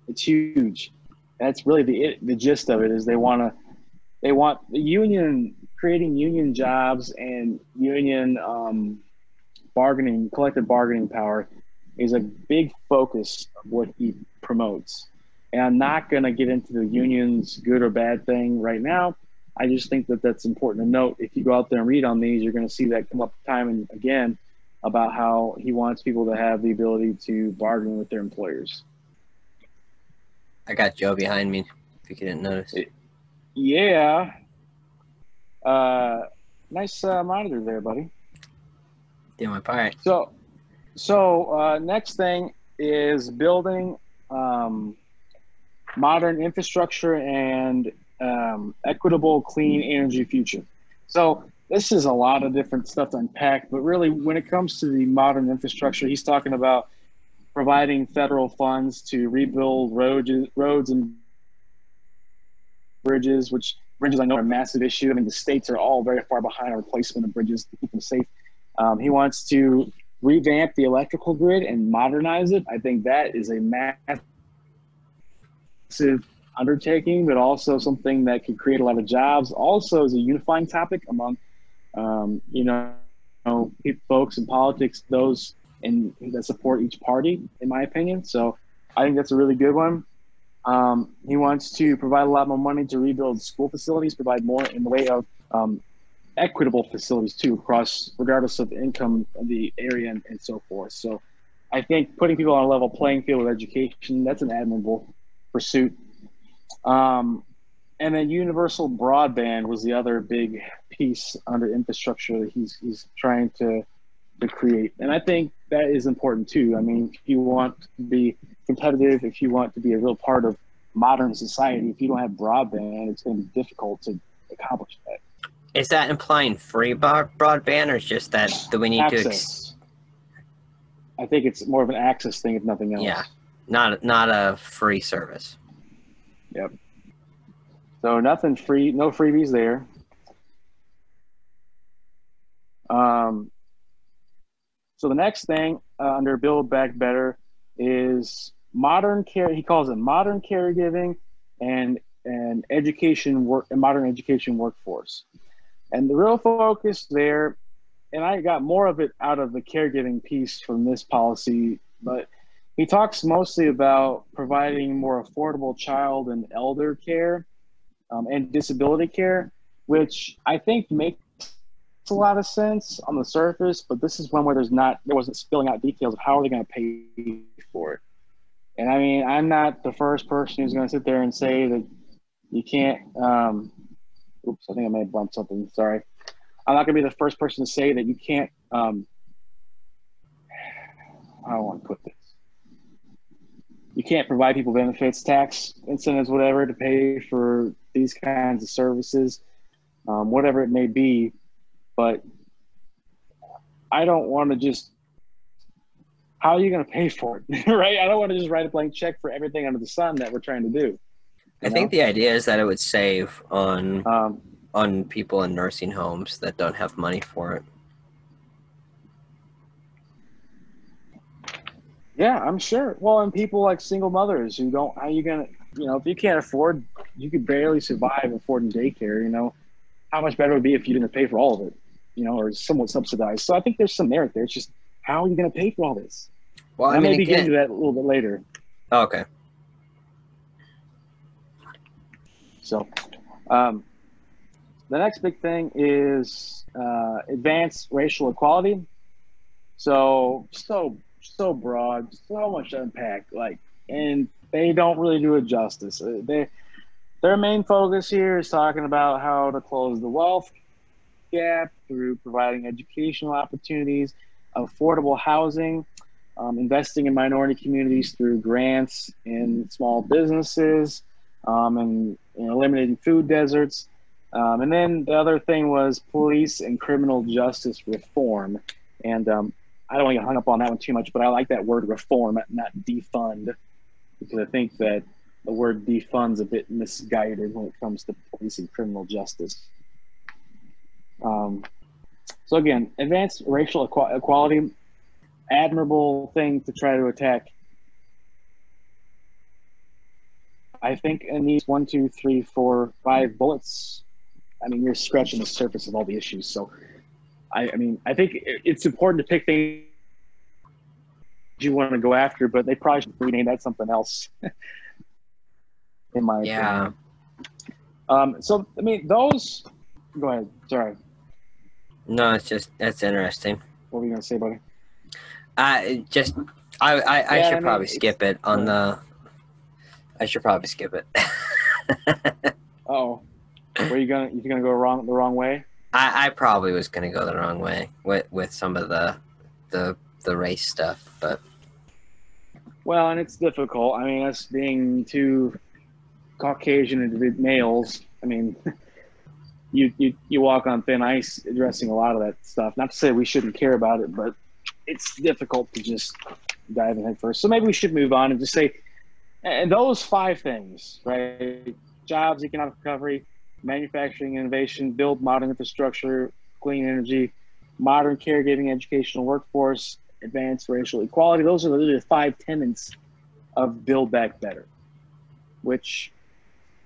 It's huge. That's really the it, the gist of it. Is they want to they want the union creating union jobs and union um, bargaining, collective bargaining power is a big focus of what he promotes. And I'm not going to get into the union's good or bad thing right now. I just think that that's important to note. If you go out there and read on these, you're going to see that come up time and again about how he wants people to have the ability to bargain with their employers. I got Joe behind me. If you didn't notice. It, Yeah. Uh, nice uh, monitor there, buddy. Doing my part. So, so uh, next thing is building um, modern infrastructure and um, equitable clean energy future. So this is a lot of different stuff to unpack, but really, when it comes to the modern infrastructure, he's talking about providing federal funds to rebuild roads, roads and bridges, which bridges I know are a massive issue. I mean, the states are all very far behind on replacement of bridges to keep them safe. Um, he wants to revamp the electrical grid and modernize it. I think that is a massive undertaking, but also something that could create a lot of jobs. Also, is a unifying topic among, um, you know, folks in politics, those in that support each party, in my opinion. So, I think that's a really good one. Um, he wants to provide a lot more money to rebuild school facilities, provide more in the way of um, equitable facilities too, across regardless of income the area and, and so forth. So, I think putting people on a level playing field with education that's an admirable pursuit. Um, and then universal broadband was the other big piece under infrastructure that he's he's trying to to create. And I think that is important too. I mean, if you want to be competitive, if you want to be a real part of modern society, if you don't have broadband, it's going to be difficult to accomplish that. Is that implying free broadband, or just that do we need access. to? Ex- I think it's more of an access thing, if nothing else. Yeah, not not a free service. Yep. So nothing free, no freebies there. Um, so the next thing uh, under Build Back Better is modern care. He calls it modern caregiving and and education work modern education workforce. And the real focus there, and I got more of it out of the caregiving piece from this policy, but he talks mostly about providing more affordable child and elder care um, and disability care, which I think makes a lot of sense on the surface. But this is one where there's not there wasn't spilling out details of how are they going to pay for it. And I mean, I'm not the first person who's going to sit there and say that you can't. Um, oops, I think I may have bumped something. Sorry. I'm not going to be the first person to say that you can't. Um, I don't want to put this you can't provide people benefits, tax incentives, whatever, to pay for these kinds of services, um, whatever it may be. But I don't want to just. How are you going to pay for it, <laughs> right? I don't want to just write a blank check for everything under the sun that we're trying to do. I know? think the idea is that it would save on um, on people in nursing homes that don't have money for it. Yeah, I'm sure. Well, and people like single mothers who don't, how you gonna, you know, if you can't afford, you could barely survive affording daycare. You know, how much better it would be if you didn't pay for all of it, you know, or somewhat subsidized. So I think there's some merit there. It's just how are you going to pay for all this? Well, I, I mean, maybe get into that a little bit later. Oh, okay. So, um, the next big thing is uh, advanced racial equality. So, so so broad, so much to unpack. Like, and they don't really do it justice. Uh, they their main focus here is talking about how to close the wealth gap through providing educational opportunities, affordable housing, um, investing in minority communities through grants in small businesses, um, and you know, eliminating food deserts. Um, and then the other thing was police and criminal justice reform. And um, I don't want to get hung up on that one too much, but I like that word reform, not defund, because I think that the word defund's a bit misguided when it comes to policing criminal justice. Um, so again, advanced racial equality, admirable thing to try to attack. I think in these one, two, three, four, five bullets, I mean, you're scratching the surface of all the issues. So I, I mean, I think it's important to pick things you want to go after, but they probably should rename that something else. <laughs> in my yeah. opinion. Um, so I mean, those. Go ahead. Sorry. No, it's just that's interesting. What were you gonna say, buddy? I just I I, I yeah, should I mean, probably skip it on the. I should probably skip it. <laughs> oh, were you gonna you gonna go wrong the wrong way? I, I probably was gonna go the wrong way with with some of the the the race stuff, but well, and it's difficult. I mean, us being two Caucasian males, I mean, <laughs> you you you walk on thin ice addressing a lot of that stuff. Not to say we shouldn't care about it, but it's difficult to just dive in head first. So maybe we should move on and just say, and those five things, right? Jobs, economic recovery, manufacturing innovation, build modern infrastructure, clean energy, modern caregiving, educational workforce, advanced racial equality. Those are the five tenets of Build Back Better, which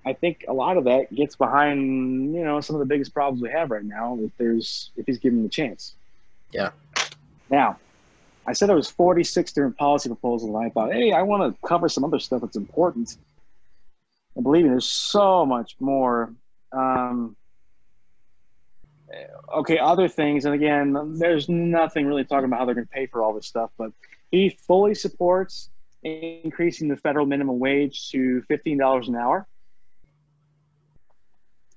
I think a lot of that gets behind, you know, some of the biggest problems we have right now. If there's, if he's given the chance. Yeah. Now, I said there was 46 different policy proposals, and I thought, hey, I want to cover some other stuff that's important. And believe me, there's so much more. Um, okay, other things, and again, there's nothing really talking about how they're going to pay for all this stuff, but he fully supports increasing the federal minimum wage to $15 an hour,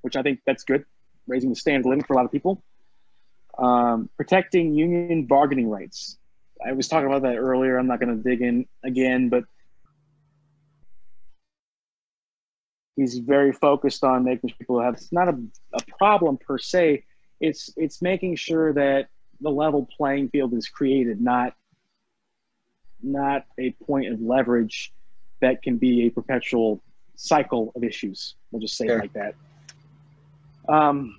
which I think that's good, raising the standard of living for a lot of people. Um, protecting union bargaining rights. I was talking about that earlier. I'm not going to dig in again, but he's very focused on making sure people have it's not a, a problem per se it's it's making sure that the level playing field is created not not a point of leverage that can be a perpetual cycle of issues we'll just say sure. it like that um,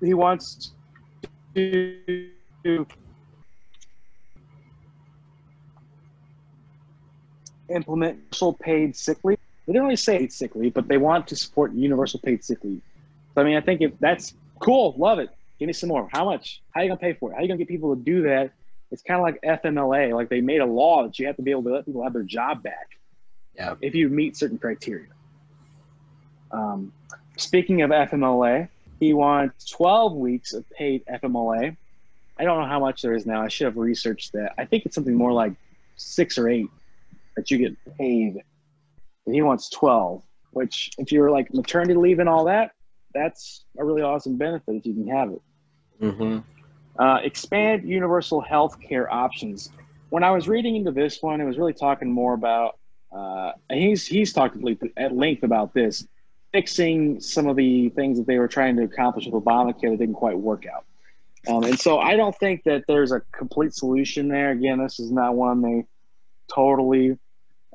he wants to implement universal paid sick leave they didn't really say sick leave, but they want to support universal paid sick leave. So I mean, I think if that's cool, love it. Give me some more. How much? How are you gonna pay for it? How are you gonna get people to do that? It's kind of like FMLA. Like they made a law that you have to be able to let people have their job back. Yeah. If you meet certain criteria. Um, speaking of FMLA, he wants 12 weeks of paid FMLA. I don't know how much there is now. I should have researched that. I think it's something more like six or eight that you get paid and he wants 12 which if you're like maternity leave and all that that's a really awesome benefit if you can have it mm-hmm. uh, expand universal health care options when i was reading into this one it was really talking more about uh, he's he's talked at length about this fixing some of the things that they were trying to accomplish with obamacare that didn't quite work out um, and so i don't think that there's a complete solution there again this is not one they totally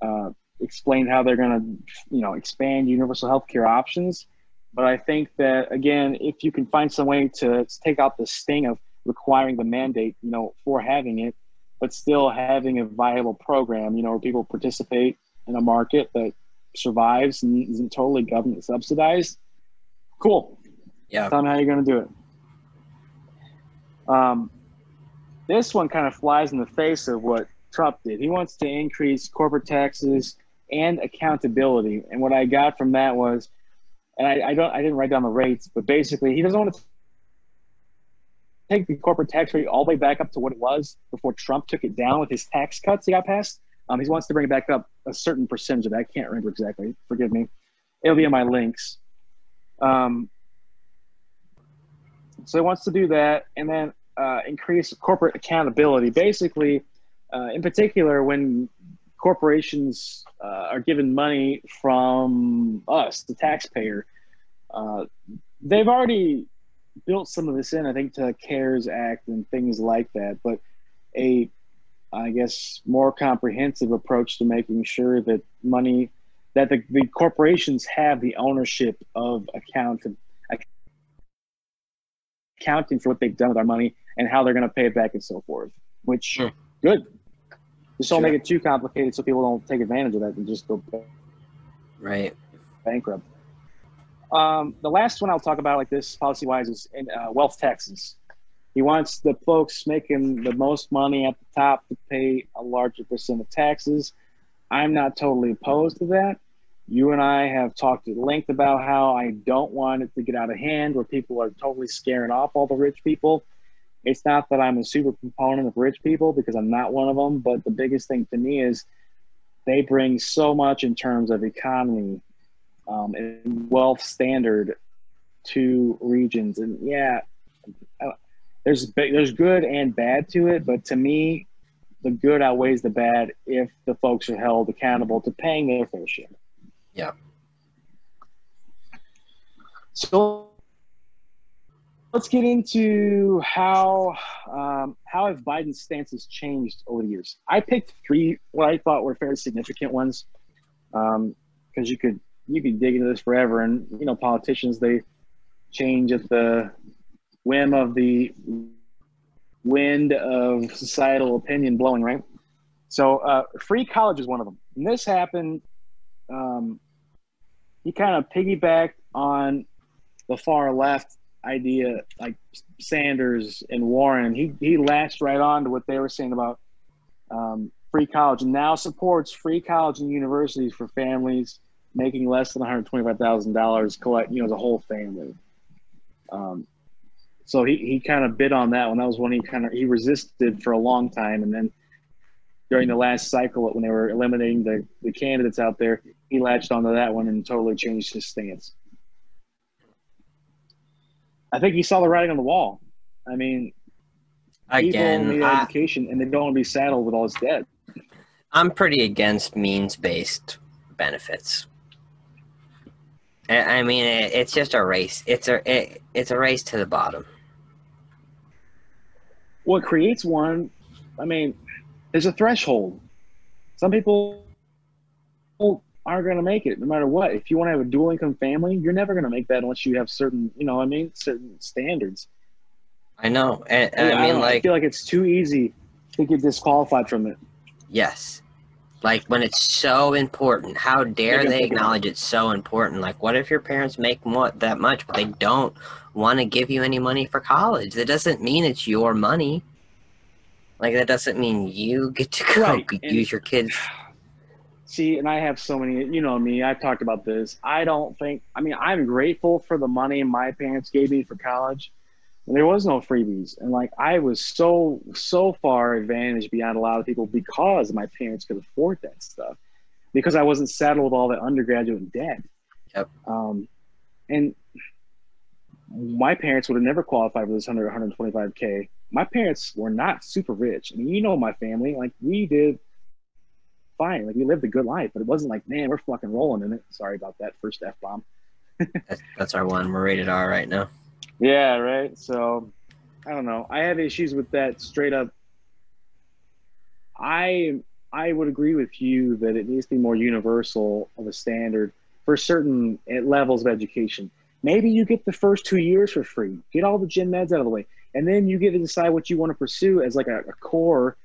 uh, explain how they're going to, you know, expand universal health care options. But I think that again, if you can find some way to take out the sting of requiring the mandate, you know, for having it, but still having a viable program, you know, where people participate in a market that survives and isn't totally government subsidized. Cool. Yeah. Tell me how you're going to do it. Um, this one kind of flies in the face of what Trump did. He wants to increase corporate taxes and accountability. And what I got from that was, and I, I don't, I didn't write down the rates, but basically, he doesn't want to take the corporate tax rate all the way back up to what it was before Trump took it down with his tax cuts he got passed. Um, he wants to bring back up a certain percentage of that. I can't remember exactly. Forgive me. It'll be in my links. Um, so he wants to do that, and then uh, increase corporate accountability. Basically, uh, in particular, when corporations uh, are given money from us, the taxpayer. Uh, they've already built some of this in, I think, to CARES Act and things like that. But a, I guess, more comprehensive approach to making sure that money, that the, the corporations have the ownership of account, accounting for what they've done with our money and how they're going to pay it back and so forth. Which sure. good, just don't sure. make it too complicated so people don't take advantage of that and just go right bankrupt. Um, the last one I'll talk about like this policy wise is in uh, wealth taxes. He wants the folks making the most money at the top to pay a larger percent of taxes. I'm not totally opposed to that. You and I have talked at length about how I don't want it to get out of hand where people are totally scaring off all the rich people. It's not that I'm a super proponent of rich people because I'm not one of them, but the biggest thing to me is they bring so much in terms of economy um, and wealth standard to regions. And yeah, there's there's good and bad to it, but to me, the good outweighs the bad if the folks are held accountable to paying their fair share. Yeah. So let's get into how um, how have Biden's stances changed over the years. I picked three what I thought were fairly significant ones because um, you could you could dig into this forever, and you know politicians they change at the whim of the wind of societal opinion blowing, right? So uh, free college is one of them, and this happened. Um, he kind of piggybacked on the far left idea like Sanders and Warren. He he latched right on to what they were saying about um, free college and now supports free college and universities for families making less than one hundred twenty five thousand dollars, collect you know, the whole family. Um, so he, he kind of bit on that one. That was when he kind of he resisted for a long time, and then during the last cycle when they were eliminating the, the candidates out there, he latched onto that one and totally changed his stance. I think he saw the writing on the wall. I mean, Again, people need I, education, and they don't want to be saddled with all this debt. I'm pretty against means-based benefits. I I mean, it's just a race. It's a it, it's a race to the bottom. What creates one? I mean, there's a threshold. Some people aren't going to make it, no matter what. If you want to have a dual income family, you're never going to make that unless you have certain, you know, what I mean, certain standards. I know, and, and Yeah, I mean. I like, feel like it's too easy to get disqualified from it. yes, like when it's so important. How dare they pick it up. acknowledge it's so important? Like, what if your parents make more, that much, but they don't want to give you any money for college? That doesn't mean it's your money. Like, that doesn't mean you get to go Right, g- <laughs> and- use your kids. See, and I have so many, you know me, I've talked about this. I don't think, I mean, I'm grateful for the money my parents gave me for college. And there was no freebies. And like, I was so, so far advantaged beyond a lot of people because my parents could afford that stuff, because I wasn't saddled with all that undergraduate debt. Yep. Um, and my parents would have never qualified for this 100, 125K. My parents were not super rich. I mean, you know, my family, like, we did fine. Like we lived a good life, but it wasn't like, man, we're fucking rolling in it. Sorry about that first f bomb. <laughs> That's, that's our one. We're rated R right now. Yeah, right. So I don't know. I have issues with that straight up. I I would agree with you that it needs to be more universal of a standard for certain eh, levels of education. Maybe you get the first two years for free, get all the gen eds out of the way, and then you get to decide what you want to pursue as like a, a core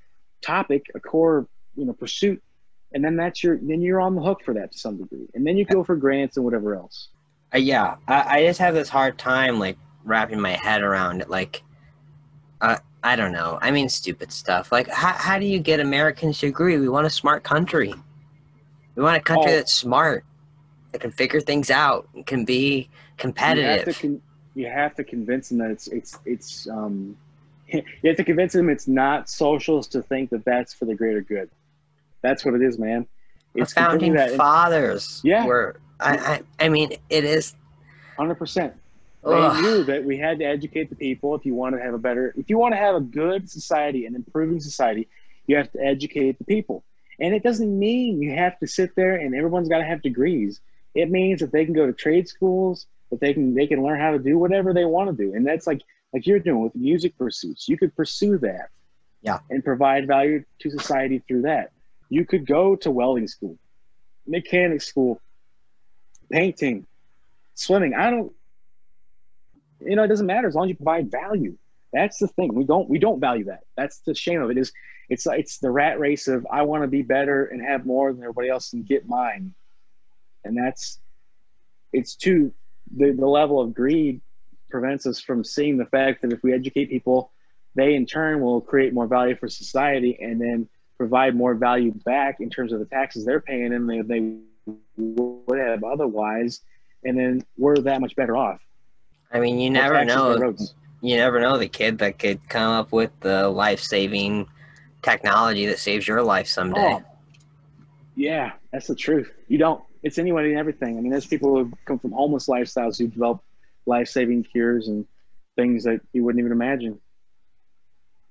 topic, a core you know pursuit, and then that's your then you're on the hook for that to some degree, and then you go for grants and whatever else. Uh, yeah, I, I just have this hard time like wrapping my head around it. Like, uh, I don't know. I mean, stupid stuff. Like, how, how do you get Americans to agree? We want a smart country. We want a country Oh. that's smart, that can figure things out, and can be You have competitive. con- you have to convince them that it's it's it's um <laughs> you have to convince them it's not socialist to think that that's for the greater good. That's what it is, man. The It's completely founding fathers Yeah. were. I, I, I mean, it is. hundred percent. They knew that we had to educate the people if you want to have a better if you want to have a good society and improving society, you have to educate the people. And it doesn't mean you have to sit there and everyone's got to have degrees. It means that they can go to trade schools, that they can they can learn how to do whatever they want to do. And that's like like you're doing with music pursuits. You could pursue that. Yeah. And provide value to society through that. You could go to welding school, mechanic school, painting, swimming. I don't you know, it doesn't matter as long as you provide value. That's the thing. We don't we don't value that. That's the shame of it. Is it's it's the rat race of I want to be better and have more than everybody else and get mine, and that's it's too the the level of greed prevents us from seeing the fact that if we educate people, they in turn will create more value for society and then provide more value back in terms of the taxes they're paying and they, they would have otherwise, and then we're that much better off. I mean, you never know. You never know the kid that could come up with the life-saving technology that saves your life someday. Oh, yeah, that's the truth. You don't. It's anyone and everything. I mean, there's people who come from homeless lifestyles who develop life-saving cures and things that you wouldn't even imagine.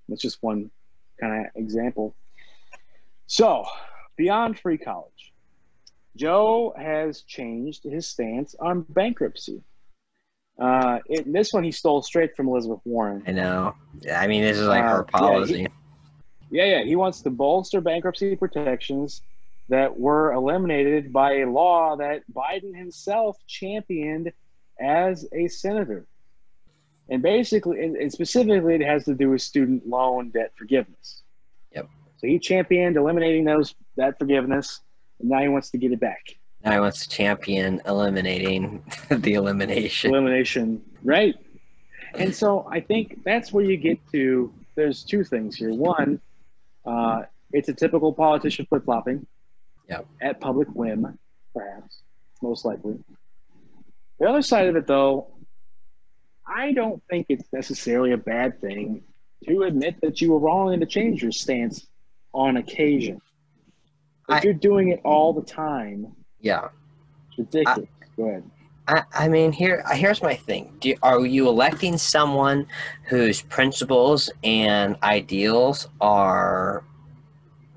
That's just one kind of example. So, beyond free college, Joe has changed his stance on bankruptcy. Uh, it, this one he stole straight from Elizabeth Warren. I know. I mean, this is like Uh, her yeah, he- policy. Yeah, yeah. He wants to bolster bankruptcy protections that were eliminated by a law that Biden himself championed as a senator. And basically, and, specifically, it has to do with student loan debt forgiveness. Yep. So he championed eliminating those that forgiveness, and now he wants to get it back. Now he wants to champion eliminating <laughs> the elimination. elimination, right? And so I think that's where you get to. There's two things here. One, uh, it's a typical politician flip flopping. Yep. At public whim, perhaps. most likely. The other side of it, though, I don't think it's necessarily a bad thing to admit that you were wrong and to change your stance on occasion. If I- you're doing it all the time, Yeah. it's ridiculous. Go ahead. I, I mean, here here's my thing. Do are you electing someone whose principles and ideals are,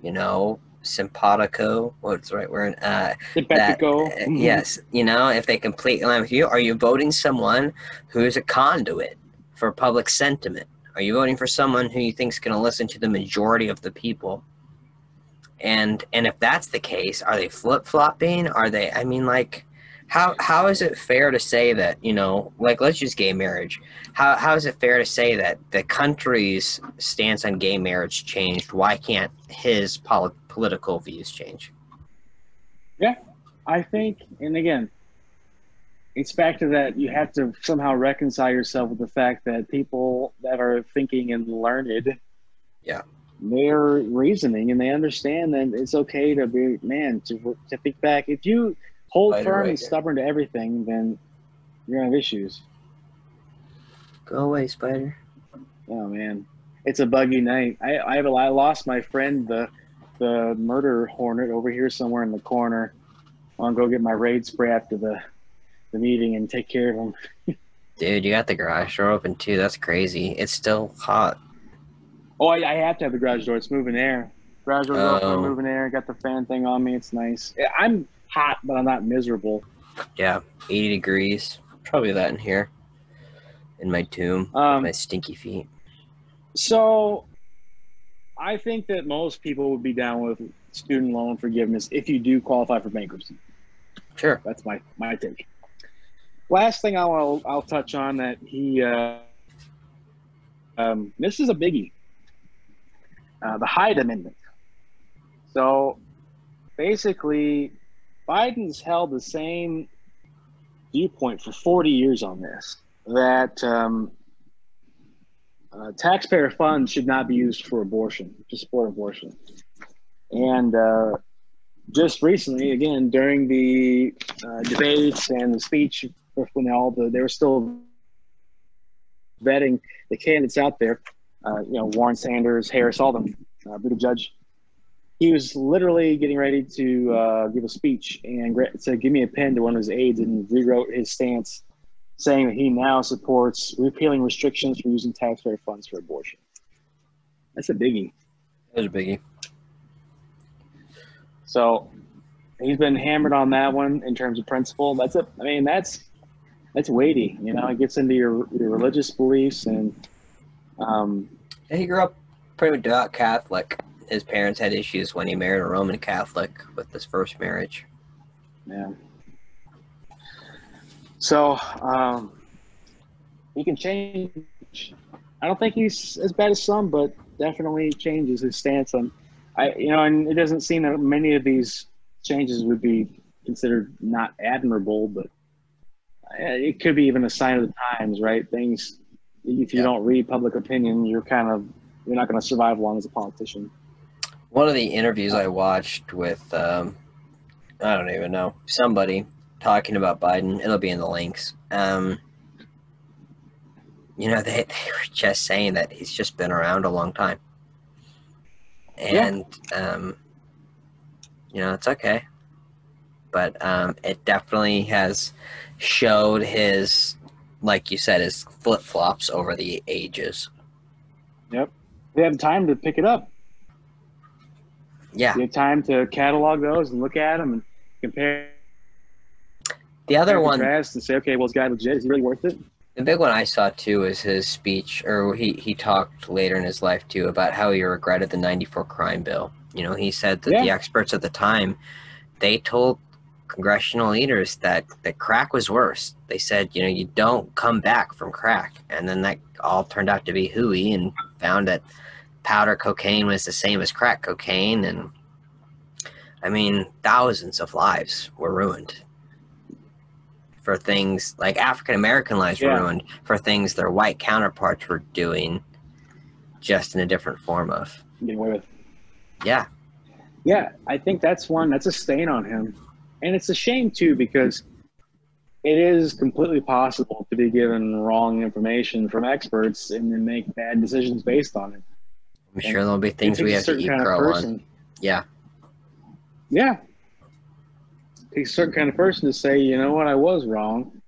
you know, simpatico? What's the right word? Uh, Simpatico. uh, Mhm. yes, you know, if they completely align with you, are you voting someone who is a conduit for public sentiment? Are you voting for someone who you think is going to listen to the majority of the people? And and if that's the case, are they flip flopping? Are they? I mean, like, how how is it fair to say that you know, like, let's use gay marriage. How how is it fair to say that the country's stance on gay marriage changed? Why can't his poli- political views change? Yeah, I think, and again, it's back to that you have to somehow reconcile yourself with the fact that people that are thinking and learned, Yeah. they're reasoning and they understand that it's okay to be man to to think back. If you hold Right, firm and stubborn to everything, then you're gonna have issues. Go away, spider. Oh man, it's a buggy night. I I, have, I lost my friend the the murder hornet over here somewhere in the corner. I'm gonna go get my raid spray after the the meeting and take care of him. Dude, you got the garage door open too. That's crazy. It's still hot. Oh, I, I have to have the garage door. It's moving air. Garage door Oh. open, moving air. Got the fan thing on me. It's nice. I'm hot, but I'm not miserable. Yeah, 80 degrees. Probably that in here. In my tomb. Um, my stinky feet. So, I think that most people would be down with student loan forgiveness if you do qualify for bankruptcy. Sure. That's my my take. Last thing I'll I'll touch on that he uh, um, this is a biggie. Uh, the Hyde Amendment. So basically, Biden's held the same viewpoint for 40 years on this that um, uh, taxpayer funds should not be used for abortion, to support abortion. And uh, just recently, again, during the uh, debates and the speech, when all the they were still vetting the candidates out there, uh, you know, Warren Sanders, Harris, all them, uh, Buttigieg. He was literally getting ready to uh, give a speech and said, "Give me a pen" to one of his aides, and rewrote his stance, saying that he now supports repealing restrictions for using taxpayer funds for abortion. That's a biggie. That's a biggie. So he's been hammered on that one in terms of principle. That's a, I mean, that's that's weighty. You know, it gets into your your religious beliefs and um, Yeah, he grew up pretty much devout Catholic. His parents had issues when he married a Roman Catholic with his first marriage. yeah. So um, he can change. I don't think he's as bad as some, but definitely changes his stance on. I you know, and it doesn't seem that many of these changes would be considered not admirable, but uh, it could be even a sign of the times, right? Things if you Yeah. don't read public opinion, you're kind of you're not going to survive long as a politician. One of the interviews I watched with, um, I don't even know, somebody talking about Biden, it'll be in the links. Um, you know, <laughs> they, they were just saying that he's just been around a long time. Yeah. And, um, you know, it's okay. But um, it definitely has showed his, like you said, his flip flops over the ages. Yep. They have time to pick it up. Yeah. You have time to catalog those and look at them and compare. The other one, contrast and say, okay, well, this guy legit? Is he really worth it? The big one I saw too is his speech, or he, he talked later in his life too about how he regretted the 94 crime bill. You know, he said that the experts at the time, they told congressional leaders that, that crack was worse. They said, you know, you don't come back from crack. And then that all turned out to be hooey and found that powder cocaine was the same as crack cocaine. And I mean, thousands of lives were ruined for things like African American lives Yeah. ruined for things their white counterparts were doing just in a different form of. Getting away with. Yeah. Yeah, I think that's one. That's a stain on him. and it's a shame too because it is completely possible to be given wrong information from experts and then make bad decisions based on it. I'm sure there'll be things we have to eat crow on. Yeah. Yeah. A certain kind of person to say, you know what, I was wrong.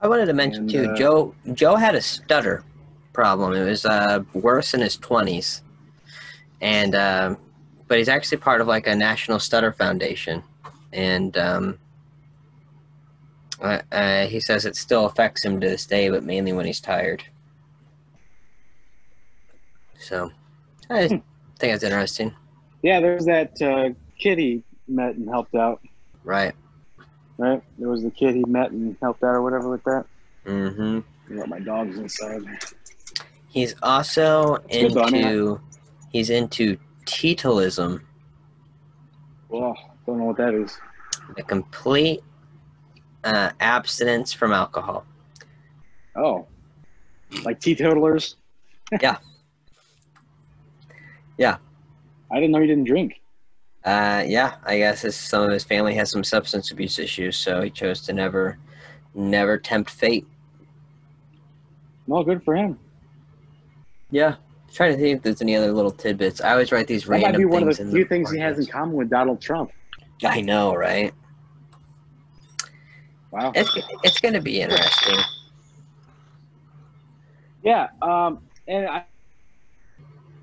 I wanted to mention And, too, uh, Joe Joe had a stutter problem. It was uh, worse in his twenties, and um, but he's actually part of like a national stutter foundation, and um, uh, uh, he says it still affects him to this day, but mainly when he's tired. So, I think that's interesting, Yeah, there's that uh, he met and helped out, right? right? There was the kid he met and helped out or whatever with that. Mm-hmm. You know, my dog's inside. He's also It's good though, I mean, into he's into teetotalism. Well, don't know what that is. a complete uh, abstinence from alcohol. Oh, like teetotalers? Yeah. <laughs> Yeah. I didn't know you didn't drink. Uh, yeah, I guess his, some of his family has some substance abuse issues, so he chose to never, never tempt fate. Well, good for him. Yeah, trying to think if there's any other little tidbits. I always write these That random might be one of the few things he has in common with Donald Trump. I know, right? Wow. It's it's going to be interesting. Yeah, um, and I,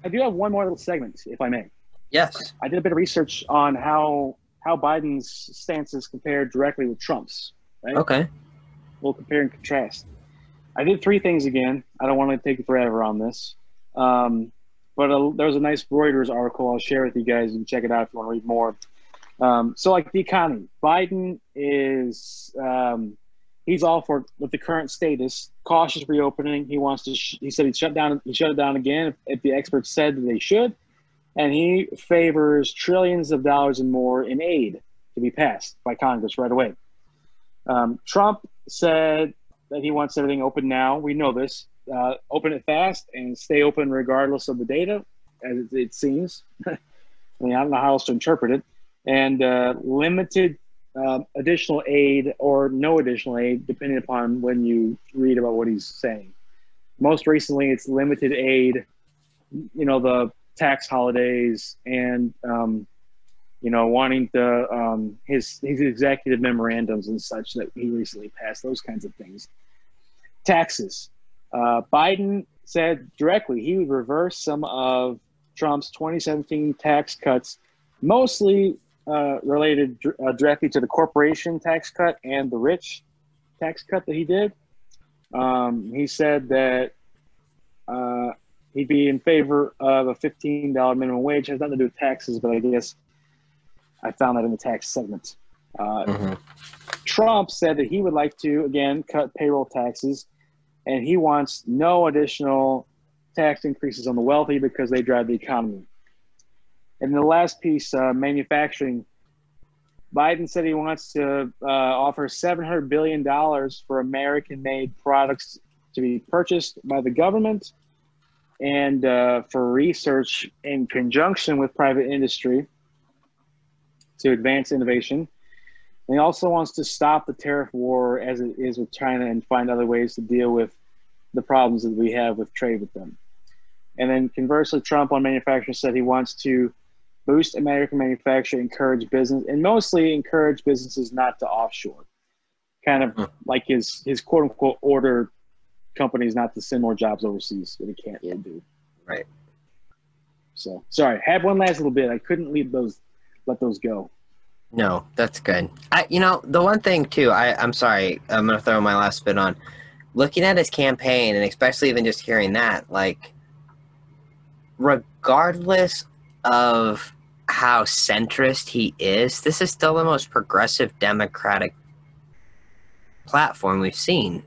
I do have one more little segment, if I may. Yes. I did a bit of research on how how Biden's stances compare directly with Trump's. Right? Okay. We'll compare and contrast. I did three things again. I don't want to take forever on this, um, but uh there was a nice Reuters article I'll share with you guys. You can check it out if you want to read more. Um, so, like the economy, Biden is um, he's all for with the current status, cautious reopening. He wants to. Sh- he said he'd shut down. He shut it down again if, if the experts said that they should, and he favors trillions of dollars and more in aid to be passed by Congress right away. Um, Trump said that he wants everything open now. We know this. Uh, open it fast and stay open regardless of the data, as it, seems. <laughs> I mean, I don't know how else to interpret it. And uh, limited uh, additional aid or no additional aid, depending upon when you read about what he's saying. Most recently, it's limited aid, you know, the tax holidays and, um, you know, wanting the um, his his executive memorandums and such that he recently passed, those kinds of things. Taxes. Uh, Biden said directly he would reverse some of Trump's 2017 tax cuts, mostly uh, related uh, directly to the corporation tax cut and the rich tax cut that he did. Um, he said that uh, he'd be in favor of a $15 minimum wage. It has nothing to do with taxes, but I guess I found that in the tax segment. Uh, Mhm. Trump said that he would like to, again, cut payroll taxes, and he wants no additional tax increases on the wealthy because they drive the economy. And the last piece, uh, manufacturing. Biden said he wants to uh, offer $700 billion for American made products to be purchased by the government and uh, for research in conjunction with private industry to advance innovation. And he also wants to stop the tariff war as it is with China and find other ways to deal with the problems that we have with trade with them. And then conversely, Trump on manufacturing said he wants to boost American manufacturing, encourage business, and mostly encourage businesses not to offshore. Kind of like his his quote unquote order companies not to send more jobs overseas that he can't Yeah. do. Right. So sorry, had one last little bit. I couldn't leave those let those go. No, that's good. I, you know, the one thing too. I, I'm sorry. I'm gonna throw my last bit on. Looking at his campaign, and especially even just hearing that, like, regardless of how centrist he is, this is still the most progressive Democratic platform we've seen.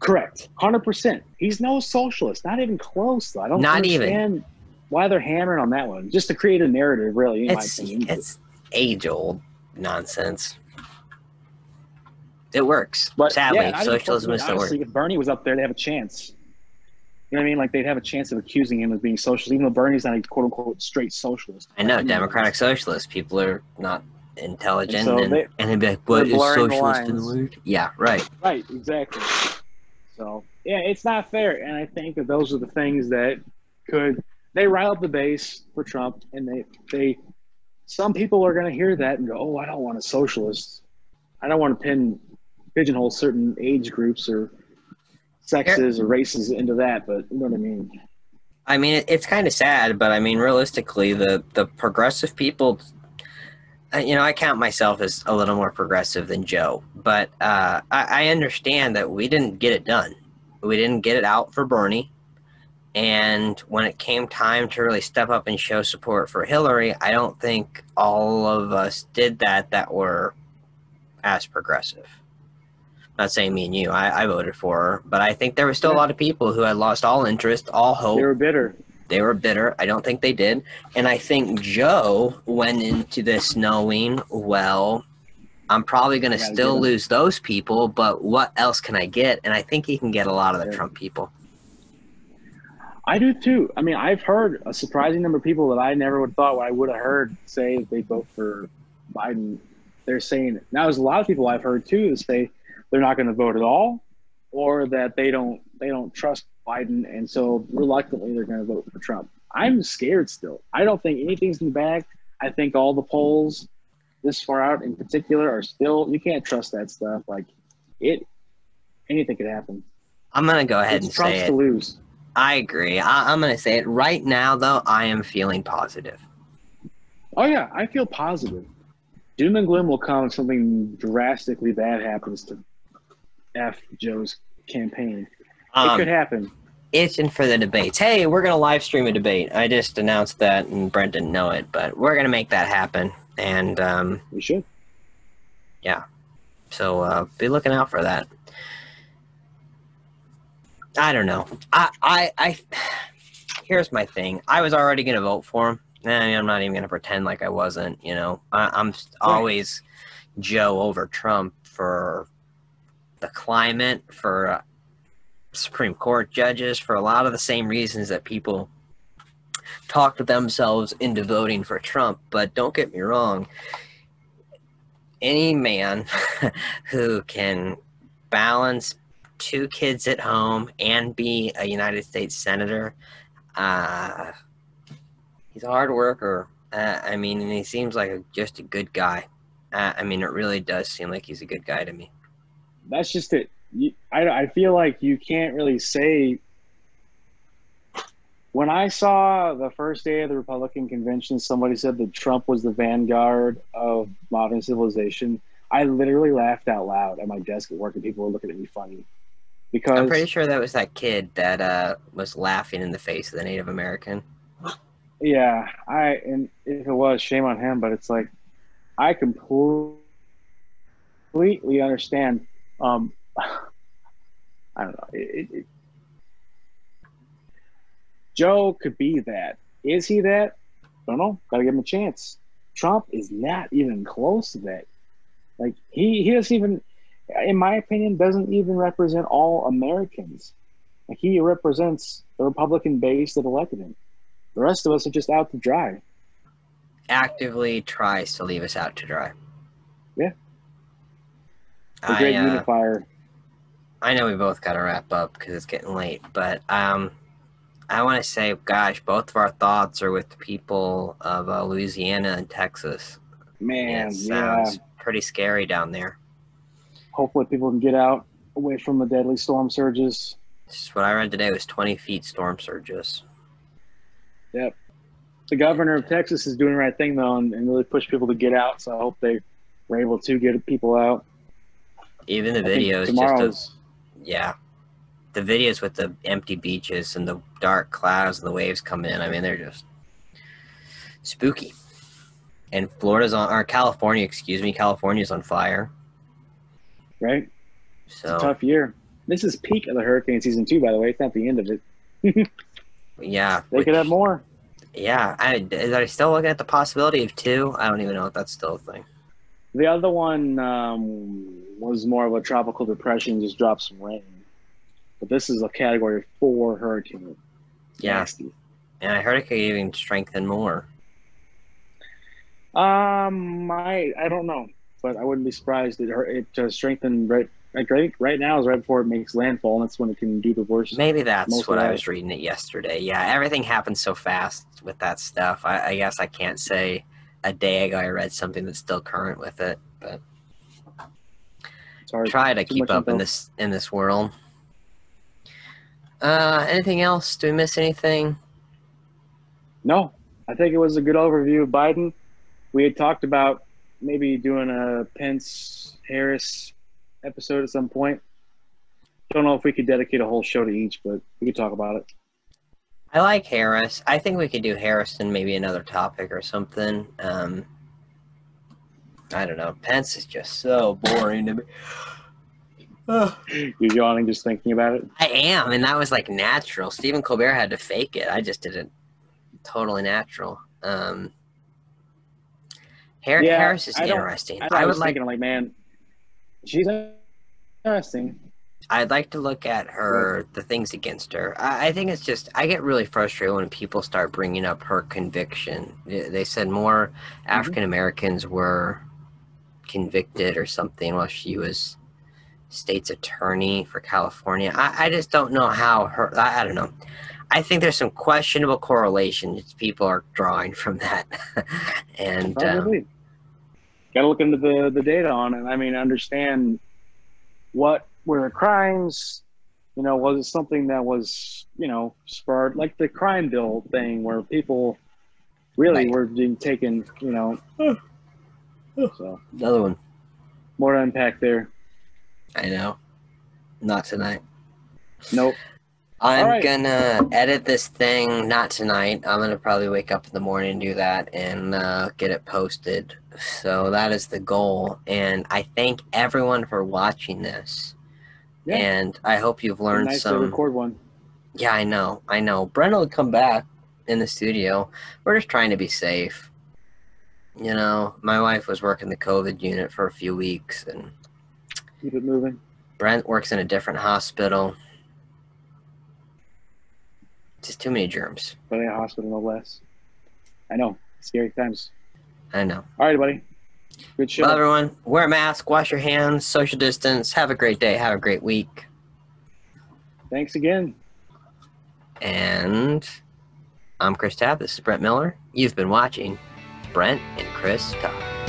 Correct, hundred percent. He's no socialist, not even close. Though I don't Not even. understand why they're hammering on that one, just to create a narrative. Really, in It's it's age old nonsense. It works. But Sadly, yeah, socialism is the word. If Bernie was up there, they have a chance. You know what I mean? Like they'd have a chance of accusing him of being socialist, even though Bernie's not a quote unquote straight socialist. I know Democratic Socialist people are not intelligent, And so and, they- and they'd be like, "What is socialist in the word?" Yeah, right. Right, exactly. So yeah, it's not fair, and I think that those are the things that could they rile up the base for Trump, and they they some people are going to hear that and go, "Oh, I don't want a socialist. I don't want to pin pigeonhole certain age groups or sexes or races into that." But you know what I mean? I mean, it's kind of sad, but I mean, realistically, the the progressive people, you know, I count myself as a little more progressive than Joe, but uh, I, I understand that we didn't get it done. We didn't get it out for Bernie, and when it came time to really step up and show support for Hillary, I don't think all of us did that that were as progressive. Not saying me and you, I, I voted for her, but I think there was still a lot of people who had lost all interest, all hope They were bitter. They were bitter. I don't think they did. And I think Joe went into this knowing, well, I'm probably going to still lose those people, but what else can I get? And I think he can get a lot of the. Trump people. I do too. I mean, I've heard a surprising number of people that I never would have thought I would have heard say that they vote for Biden. They're saying now there's a lot of people I've heard too that say they're not going to vote at all, or that they don't they don't trust Biden, and so reluctantly they're going to vote for Trump. I'm scared still. I don't think anything's in the bag. I think all the polls this far out in particular are still you can't trust that stuff. Like it, anything could happen. I'm going to go ahead It's and Trump's say to lose. I agree. I, I'm going to say it. Right now, though, I am feeling positive. Oh yeah, I feel positive. Doom and gloom will come if something drastically bad happens to F Joe's campaign. it Um, could happen. Itching for the debates. Hey, we're going to live stream a debate. I just announced that, and Brent didn't know it, but we're going to make that happen. And um, We should. Yeah. So uh, be looking out for that. I don't know. I, I, I. <sighs> Here's my thing. I was already gonna vote for him. and I'm not even gonna pretend like I wasn't. You know, I, I'm s- always Joe over Trump for the climate, for uh, Supreme Court judges, for a lot of the same reasons that people talked themselves into voting for Trump. But don't get me wrong. Any man <laughs> who can balance two kids at home and be a United States senator. Uh, he's a hard worker. Uh, I mean, and he seems like a, just a good guy. Uh, I mean, it really does seem like he's a good guy to me. That's just it. You, I, I feel like you can't really say. When I saw the first day of the Republican convention, somebody said that Trump was the vanguard of modern civilization. I literally laughed out loud at my desk at work, and people were looking at me funny because I'm pretty sure that was that kid that uh, was laughing in the face of the Native American. Yeah, I and if it was, shame on him. But it's like I completely understand. Um, I don't know. It, it, it, Joe could be that. Is he that? I don't know. Got to give him a chance. Trump is not even close to that. Like he, he doesn't even, in my opinion, doesn't even represent all Americans. Like he represents the Republican base that elected him. The rest of us are just out to dry. Actively tries to leave us out to dry. Yeah. The I, great uh, unifier. I know we both got to wrap up because it's getting late, but um, I want to say, gosh, both of our thoughts are with the people of uh, Louisiana and Texas. Man, it yeah. sounds pretty scary down there. Hopefully people can get out away from the deadly storm surges. Just what I read today was 20 feet storm surges. Yep. The governor of Texas is doing the right thing though and, and really push people to get out. So I hope they were able to get people out. Even the I think videos, just yeah, the videos with the empty beaches and the dark clouds and the waves come in. I mean, they're just spooky. And Florida's on, or California, excuse me, California's on fire. right. It's So a tough year. This is peak of the hurricane season too, by the way. It's not the end of it. <laughs> yeah, They could have more. Yeah, I, is I still looking at the possibility of two? I don't even know if that's still a thing. The other one um, was more of a tropical depression, just dropped some rain. But this is a category four hurricane. Yeah, Nasty. and I heard it could even strengthen more. Um, my I don't know, but I wouldn't be surprised it it to strengthen right. Like right, right now is right before it makes landfall, and that's when it can do the worst. Maybe that's what I was reading it yesterday. Yeah, everything happens so fast with that stuff. I, I guess I can't say a day ago I read something that's still current with it, but. Try to too keep up in this in this world. Uh, anything else? Do we miss anything? No, I think it was a good overview of Biden. We had talked about maybe doing a Pence Harris episode at some point. Don't know if we could dedicate a whole show to each, but we could talk about it. I like Harris. I think we could do Harris and maybe another topic or something. Um, I don't know. Pence is just so boring to me. You're yawning just thinking about it. I am, and that was like natural. Stephen Colbert had to fake it. I just did it totally natural. Um, Har- Yeah, Harris is I interesting. I, I, I would was like. like, man, she's interesting. I'd like to look at her, the things against her. I, I think it's just, I get really frustrated when people start bringing up her conviction. They they said more African Americans were convicted or something while she was state's attorney for California. I, I just don't know how her, I, I don't know. I think there's some questionable correlations people are drawing from that. <laughs> and um, Got to look into the the data on it. I mean, understand what were the crimes. You know, was it something that was you know spurred like the crime bill thing where people really Right. were being taken. You know, so another one. more to unpack there. I know. Not tonight. Nope. I'm right. gonna edit this thing not tonight. I'm gonna probably wake up in the morning and do that and uh, get it posted. So that is the goal. And I thank everyone for watching this. Yeah. And I hope you've learned nice to some. record one. Yeah, I know. I know. Brenda will come back in the studio. We're just trying to be safe. You know, my wife was working the COVID unit for a few weeks, and Keep it moving. Brent works in a different hospital. Just too many germs. But in a hospital, no less. I know. Scary times. I know. All right, buddy. Good show. Well, everyone, wear a mask, wash your hands, social distance. Have a great day. Have a great week. Thanks again. And I'm Chris Tapp. This is Brent Miller. You've been watching Brent and Chris Talk.